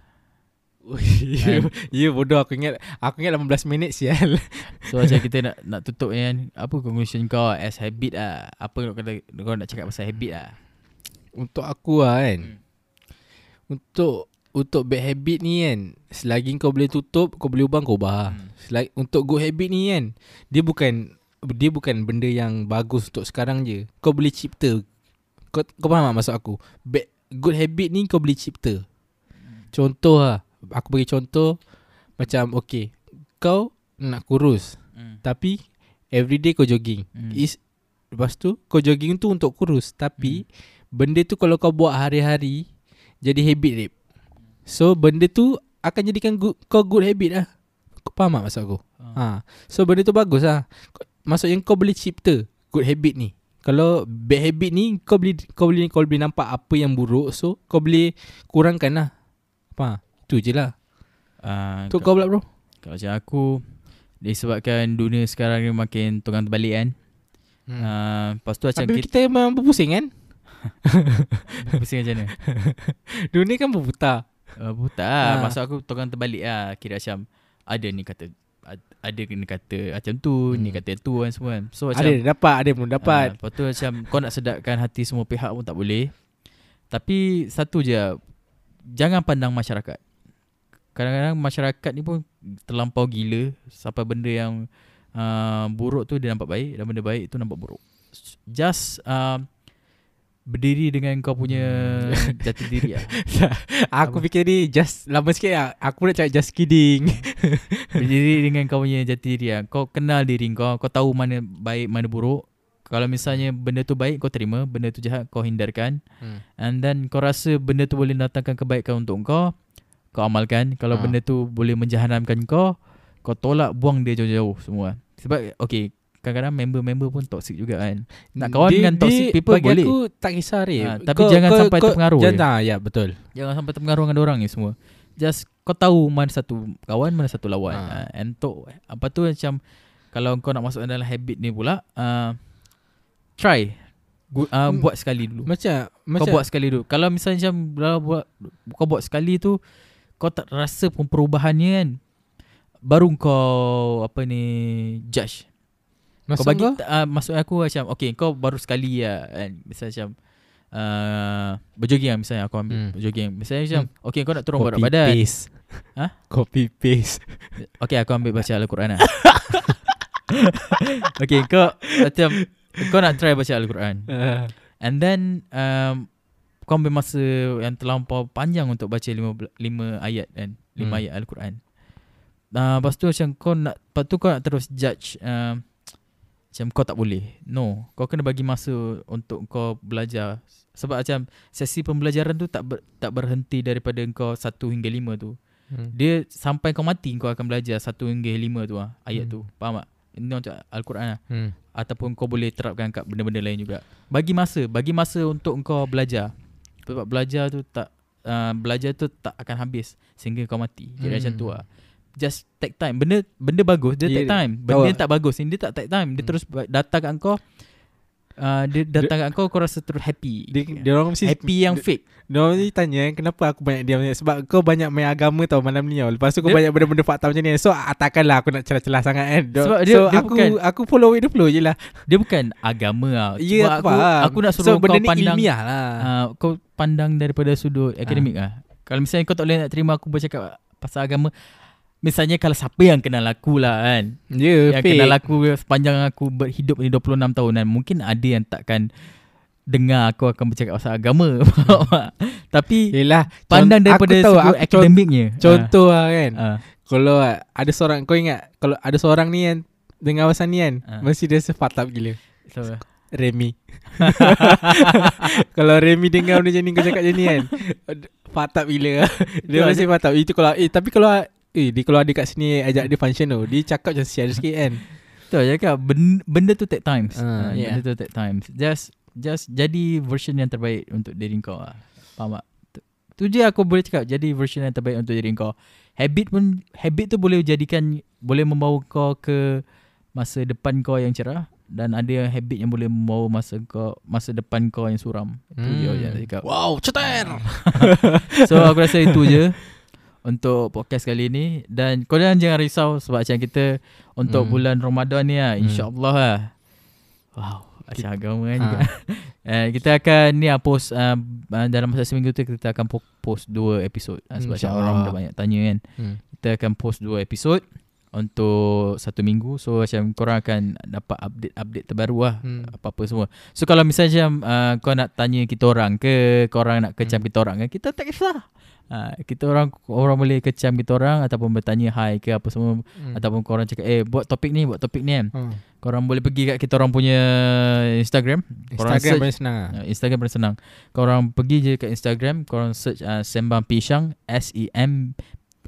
Ya, [LAUGHS] ya bodoh aku ingat aku ingat 18 minit sial. So macam kita nak nak tutup ni kan Apa conclusion kau as habit lah Apa kau, kata, kau nak cakap pasal habit lah Untuk aku lah kan. Hmm. Untuk untuk bad habit ni kan selagi kau boleh tutup kau boleh ubah kau ubah. Hmm. Selagi, untuk good habit ni kan dia bukan dia bukan benda yang bagus untuk sekarang je. Kau boleh cipta. Kau kau faham tak maksud aku? Bad, good habit ni kau boleh cipta. Contoh lah Aku bagi contoh Macam okay Kau nak kurus Hmm. Tapi Everyday kau jogging Hmm. Is Lepas tu Kau jogging tu untuk kurus Tapi Benda tu kalau kau buat hari-hari Jadi habit rip So benda tu Akan jadikan good, kau good habit lah Kau faham tak maksud aku? Ah. Ha. So benda tu bagus lah Kau- Maksudnya kau boleh cipta Good habit ni Kalau bad habit ni Kau boleh Kau boleh kau boleh nampak Apa yang buruk So kau boleh Kurangkan lah Faham? Itu je lah Ah, Untuk kau, pula bro kalau macam aku Disebabkan dunia sekarang ni makin tunggang terbalik kan hmm. uh, Lepas tu macam Tapi kita, kita memang berpusing kan [LAUGHS] Pusing macam mana [LAUGHS] Dunia kan berputar uh, Buta lah Ah. Maksud aku tunggang terbalik lah Kira macam Ada ni kata ad- Ada ni kata Macam tu Ni Hmm. kata tu kan semua kan So macam Ada yang dapat Ada yang belum dapat Ah, Lepas tu macam kau nak sedapkan hati semua pihak pun tak boleh. Tapi satu je, jangan pandang masyarakat. Kadang-kadang masyarakat ni pun terlampau gila sampai benda yang uh, buruk tu dia nampak baik dan benda baik tu nampak buruk. Just uh, berdiri dengan kau punya [LAUGHS] jati diri lah. [LAUGHS] Aku fikir ni Just lama sikit lah Aku nak cakap just kidding [LAUGHS] Berdiri dengan kau punya jati diri lah. Kau kenal diri kau, kau tahu mana baik, mana buruk. Kalau misalnya benda tu baik kau terima, benda tu jahat kau hindarkan. hmm. And then kau rasa benda tu boleh datangkan kebaikan untuk kau Kau amalkan Kalau Ha. benda tu boleh menjahanamkan kau Kau tolak buang dia jauh-jauh semua Sebab okay Kadang-kadang member-member pun toxic juga kan Nak kawan Dia- dengan toxic dia people bagi boleh aku tak kisah. Ha, tapi jangan sampai terpengaruh je. Jangan ya betul Jangan sampai terpengaruh dengan orang ni semua Just kau tahu mana satu kawan Mana satu lawan Ha. ha. And untuk Apa tu macam Kalau kau nak masuk dalam habit ni pula uh, Try Gu- uh, Hmm. Buat sekali dulu Macam kau buat sekali dulu. Kalau misalnya macam buat kau buat sekali tu kau tak rasa pun perubahannya kan. Baru kau apa ni judge. Maksud kau bagi kau? uh, maksud aku macam okay kau baru sekali lah kan. Misalnya macam uh, berjogging lah misalnya aku ambil Hmm. berjogging. Misalnya macam Hmm. okay kau nak turun berat badan. paste. Ha? Copy paste. Okay aku ambil baca Al-Quran lah. [LAUGHS] okay kau macam kau nak try baca Al-Quran. Uh, And then um, kau ambil masa yang terlampau panjang untuk baca lima, lima ayat kan. Lima Hmm. ayat Al-Quran. Uh, lepas tu macam kau nak, lepas tu kau nak terus judge uh, macam kau tak boleh. No, kau kena bagi masa untuk kau belajar. Sebab macam sesi pembelajaran tu tak ber, tak berhenti daripada kau satu hingga lima tu. hmm. Dia sampai kau mati kau akan belajar satu hingga lima tu lah, ayat Hmm. tu. Faham tak? Ini macam Al-Quran lah Hmm. ataupun kau boleh terapkan kat benda-benda lain juga. Bagi masa, bagi masa untuk kau belajar. Sebab belajar tu tak uh, belajar tu tak akan habis sehingga kau mati. Kira Hmm. macam tu lah. Just take time. Benda benda bagus dia Ya, take time. Benda tahu yang tak bagus ni dia tak take time. Dia Hmm. terus datang kat kau uh, dia datang kat kau kau rasa terus happy. Dia, dia orang mesti happy yang dia, fake. dia orang mesti tanya kenapa aku banyak diam sebab kau banyak main agama tau malam ni tau. Lepas tu kau Dia- banyak benda-benda fakta macam ni. So ah, takkanlah aku nak celah-celah sangat kan. Do- Sebab dia- so dia aku bukan- aku follow with the flow je lah. Dia bukan agama lah. Ya Cuma aku, aku, faham. aku nak so, suruh benda kau pandang ilmiah lah. uh, kau pandang daripada sudut akademik ah. Kalau misalnya kau tak boleh nak terima aku bercakap pasal agama, misalnya kalau siapa yang kenal aku lah kan. Ya, yang fake. kenal aku sepanjang aku berhidup ni 26 tahun dan mungkin ada yang takkan dengar aku akan bercakap pasal agama. [LAUGHS] Tapi Yelah pandang daripada aku tahu, sudut aku akademiknya. Contoh lah kan Ah, Kalau ada seorang Kau ingat Kalau ada seorang ni yang Dengar pasal ni kan Ah. Mesti dia sefatap gila so, Remy [LAUGHS] Kalau Remy dengar benda macam ni Kau cakap macam ni kan [LAUGHS] Fatap gila Dia mesti fatap Itu kalau eh, Tapi kalau Eh dia kalau ada kat sini Ajak dia function tu Dia cakap macam sial sikit kan. [LAUGHS] Betul je kan benda, benda tu take times. Uh, yeah. Benda tu take times. Just Just jadi version yang terbaik Untuk diri kau lah. Faham tak? Tu- je aku boleh cakap Jadi version yang terbaik Untuk diri kau. Habit pun Habit tu boleh jadikan Boleh membawa kau ke Masa depan kau yang cerah Dan ada habit yang boleh membawa Masa kau Masa depan kau yang suram. Itu je Hmm. yang aku cakap. Wow cetar! [LAUGHS] So aku rasa itu je untuk podcast kali ni dan korang jangan risau sebab macam kita untuk Hmm. bulan Ramadan ni lah Hmm. insyaallah lah. Wow, macam agama kan Ha. juga. [LAUGHS] Eh, kita akan ni lah post uh, uh, dalam masa seminggu tu kita akan po- post dua episod uh, sebab macam orang dah banyak tanya kan. hmm. Kita akan post dua episod untuk satu minggu so macam korang akan dapat update-update terbaru lah Hmm. apa-apa semua. So kalau misalnya macam uh, kau nak tanya kita orang ke, korang nak kecam Hmm. kita orang ke, kita tak kisah. Uh, kita orang orang boleh kecam kita orang ataupun bertanya hi ke apa semua Hmm. ataupun korang cakap eh buat topik ni, buat topik ni kan. Hmm. Korang boleh pergi kat kita orang punya Instagram. Korang Instagram paling senang lah Uh, Instagram paling senang. Korang pergi je kat Instagram, korang search uh, Sembang Pisang S E M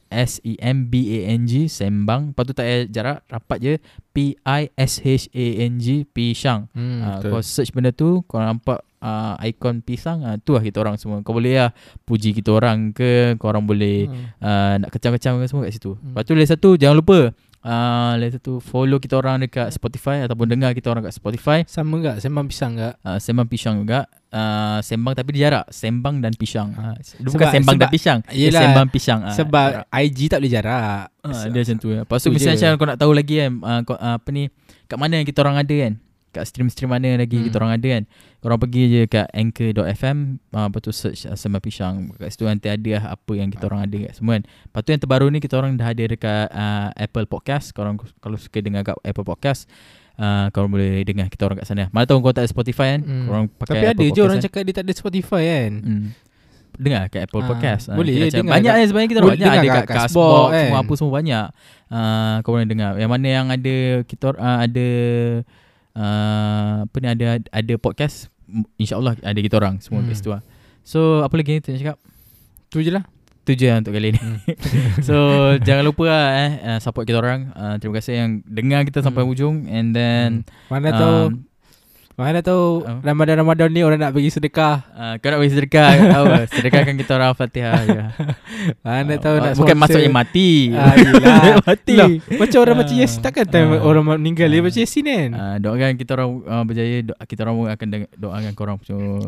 S E M B A N G Sembang. Lepas tu tak payah jarak, rapat je P I S H A N G Pisang. hmm, Uh, kau search benda tu Kau nampak uh, Ikon pisang uh, Tu lah kita orang semua Kau boleh lah Puji kita orang ke Kau orang boleh Hmm. uh, Nak kecam-kecam ke semua kat situ Hmm. Lepas tu lagi satu Jangan lupa uh, Lagi satu Follow kita orang dekat Spotify Ataupun dengar kita orang kat Spotify Sama tak Sembang pisang tak uh, Sembang pisang juga uh, Sembang tapi dia jarak Sembang dan pisang uh, Dia bukan Sebab- sembang dan sebab- pisang Dia Yelah, Sembang pisang uh, Sebab IG tak boleh jarak Ah, dia macam tu ya. Lepas tu Tu misalnya macam kau nak tahu lagi kan uh, kau, uh, apa ni kat mana yang kita orang ada kan. Kat stream-stream mana lagi Hmm. kita orang ada kan. Korang pergi je kat anchor.fm uh, lepas tu search uh, Sembang Pisang. Kat situ nanti ada lah apa yang kita orang ada kat semua kan. Lepas tu yang terbaru ni kita orang dah ada dekat uh, Apple Podcast. Korang kalau suka dengar kat Apple Podcast Uh, korang boleh dengar kita orang kat sana Mana tahu kau tak ada Spotify kan Hmm. Korang pakai Tapi ada je orang Podcast cakap Dia tak ada Spotify kan kan? hmm. Dengar kat Apple Ah, Podcast Ah, boleh macam dengar Banyak kan sebenarnya kita boleh banyak Ada kat Castbox Castbox Semua kan. apa semua banyak uh, Kau boleh dengar Yang mana yang ada Kita uh, ada uh, Apa ni ada Ada podcast InsyaAllah ada kita orang Semua Hmm. kat situ lah So apa lagi kita nak cakap Tu je lah Tu je lah untuk kali ni Hmm. [LAUGHS] So jangan lupa lah eh uh, Support kita orang uh, Terima kasih yang Dengar kita sampai Hmm. ujung And then Mana tahu um, Mana tahu Oh. Ramadan-Ramadan ni orang nak bagi sedekah uh, Kau nak bagi sedekah tahu, [LAUGHS] Sedekahkan kita orang Fatihah je. [LAUGHS] Mana Ah, tahu nak Bukan sponsor. maksudnya mati Ah. Mati Lah, Macam orang baca Ah. Yasin Takkan time Ah. orang meninggal Dia Ah. baca Yasin kan Uh, doakan kita orang uh, berjaya do- kita orang akan doakan korang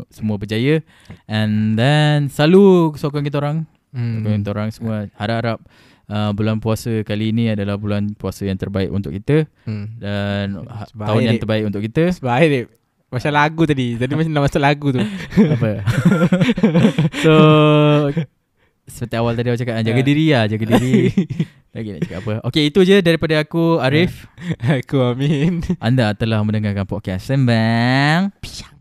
semua berjaya and then selalu sokong kita orang hmm. kita orang semua harap-harap uh, bulan puasa kali ini adalah bulan puasa yang terbaik untuk kita hmm. dan ha- Sebab tahun air, yang Dip. terbaik untuk kita Sebab air Dip. Macam lagu tadi Tadi macam nak masuk lagu tu [LAUGHS] apa [LAUGHS] so seperti awal tadi aku cakap jaga Ah. diri lah jaga diri [LAUGHS] lagi nak cakap apa Okay itu je daripada aku Arif Aku amin anda telah mendengarkan podcast Sembang Pisang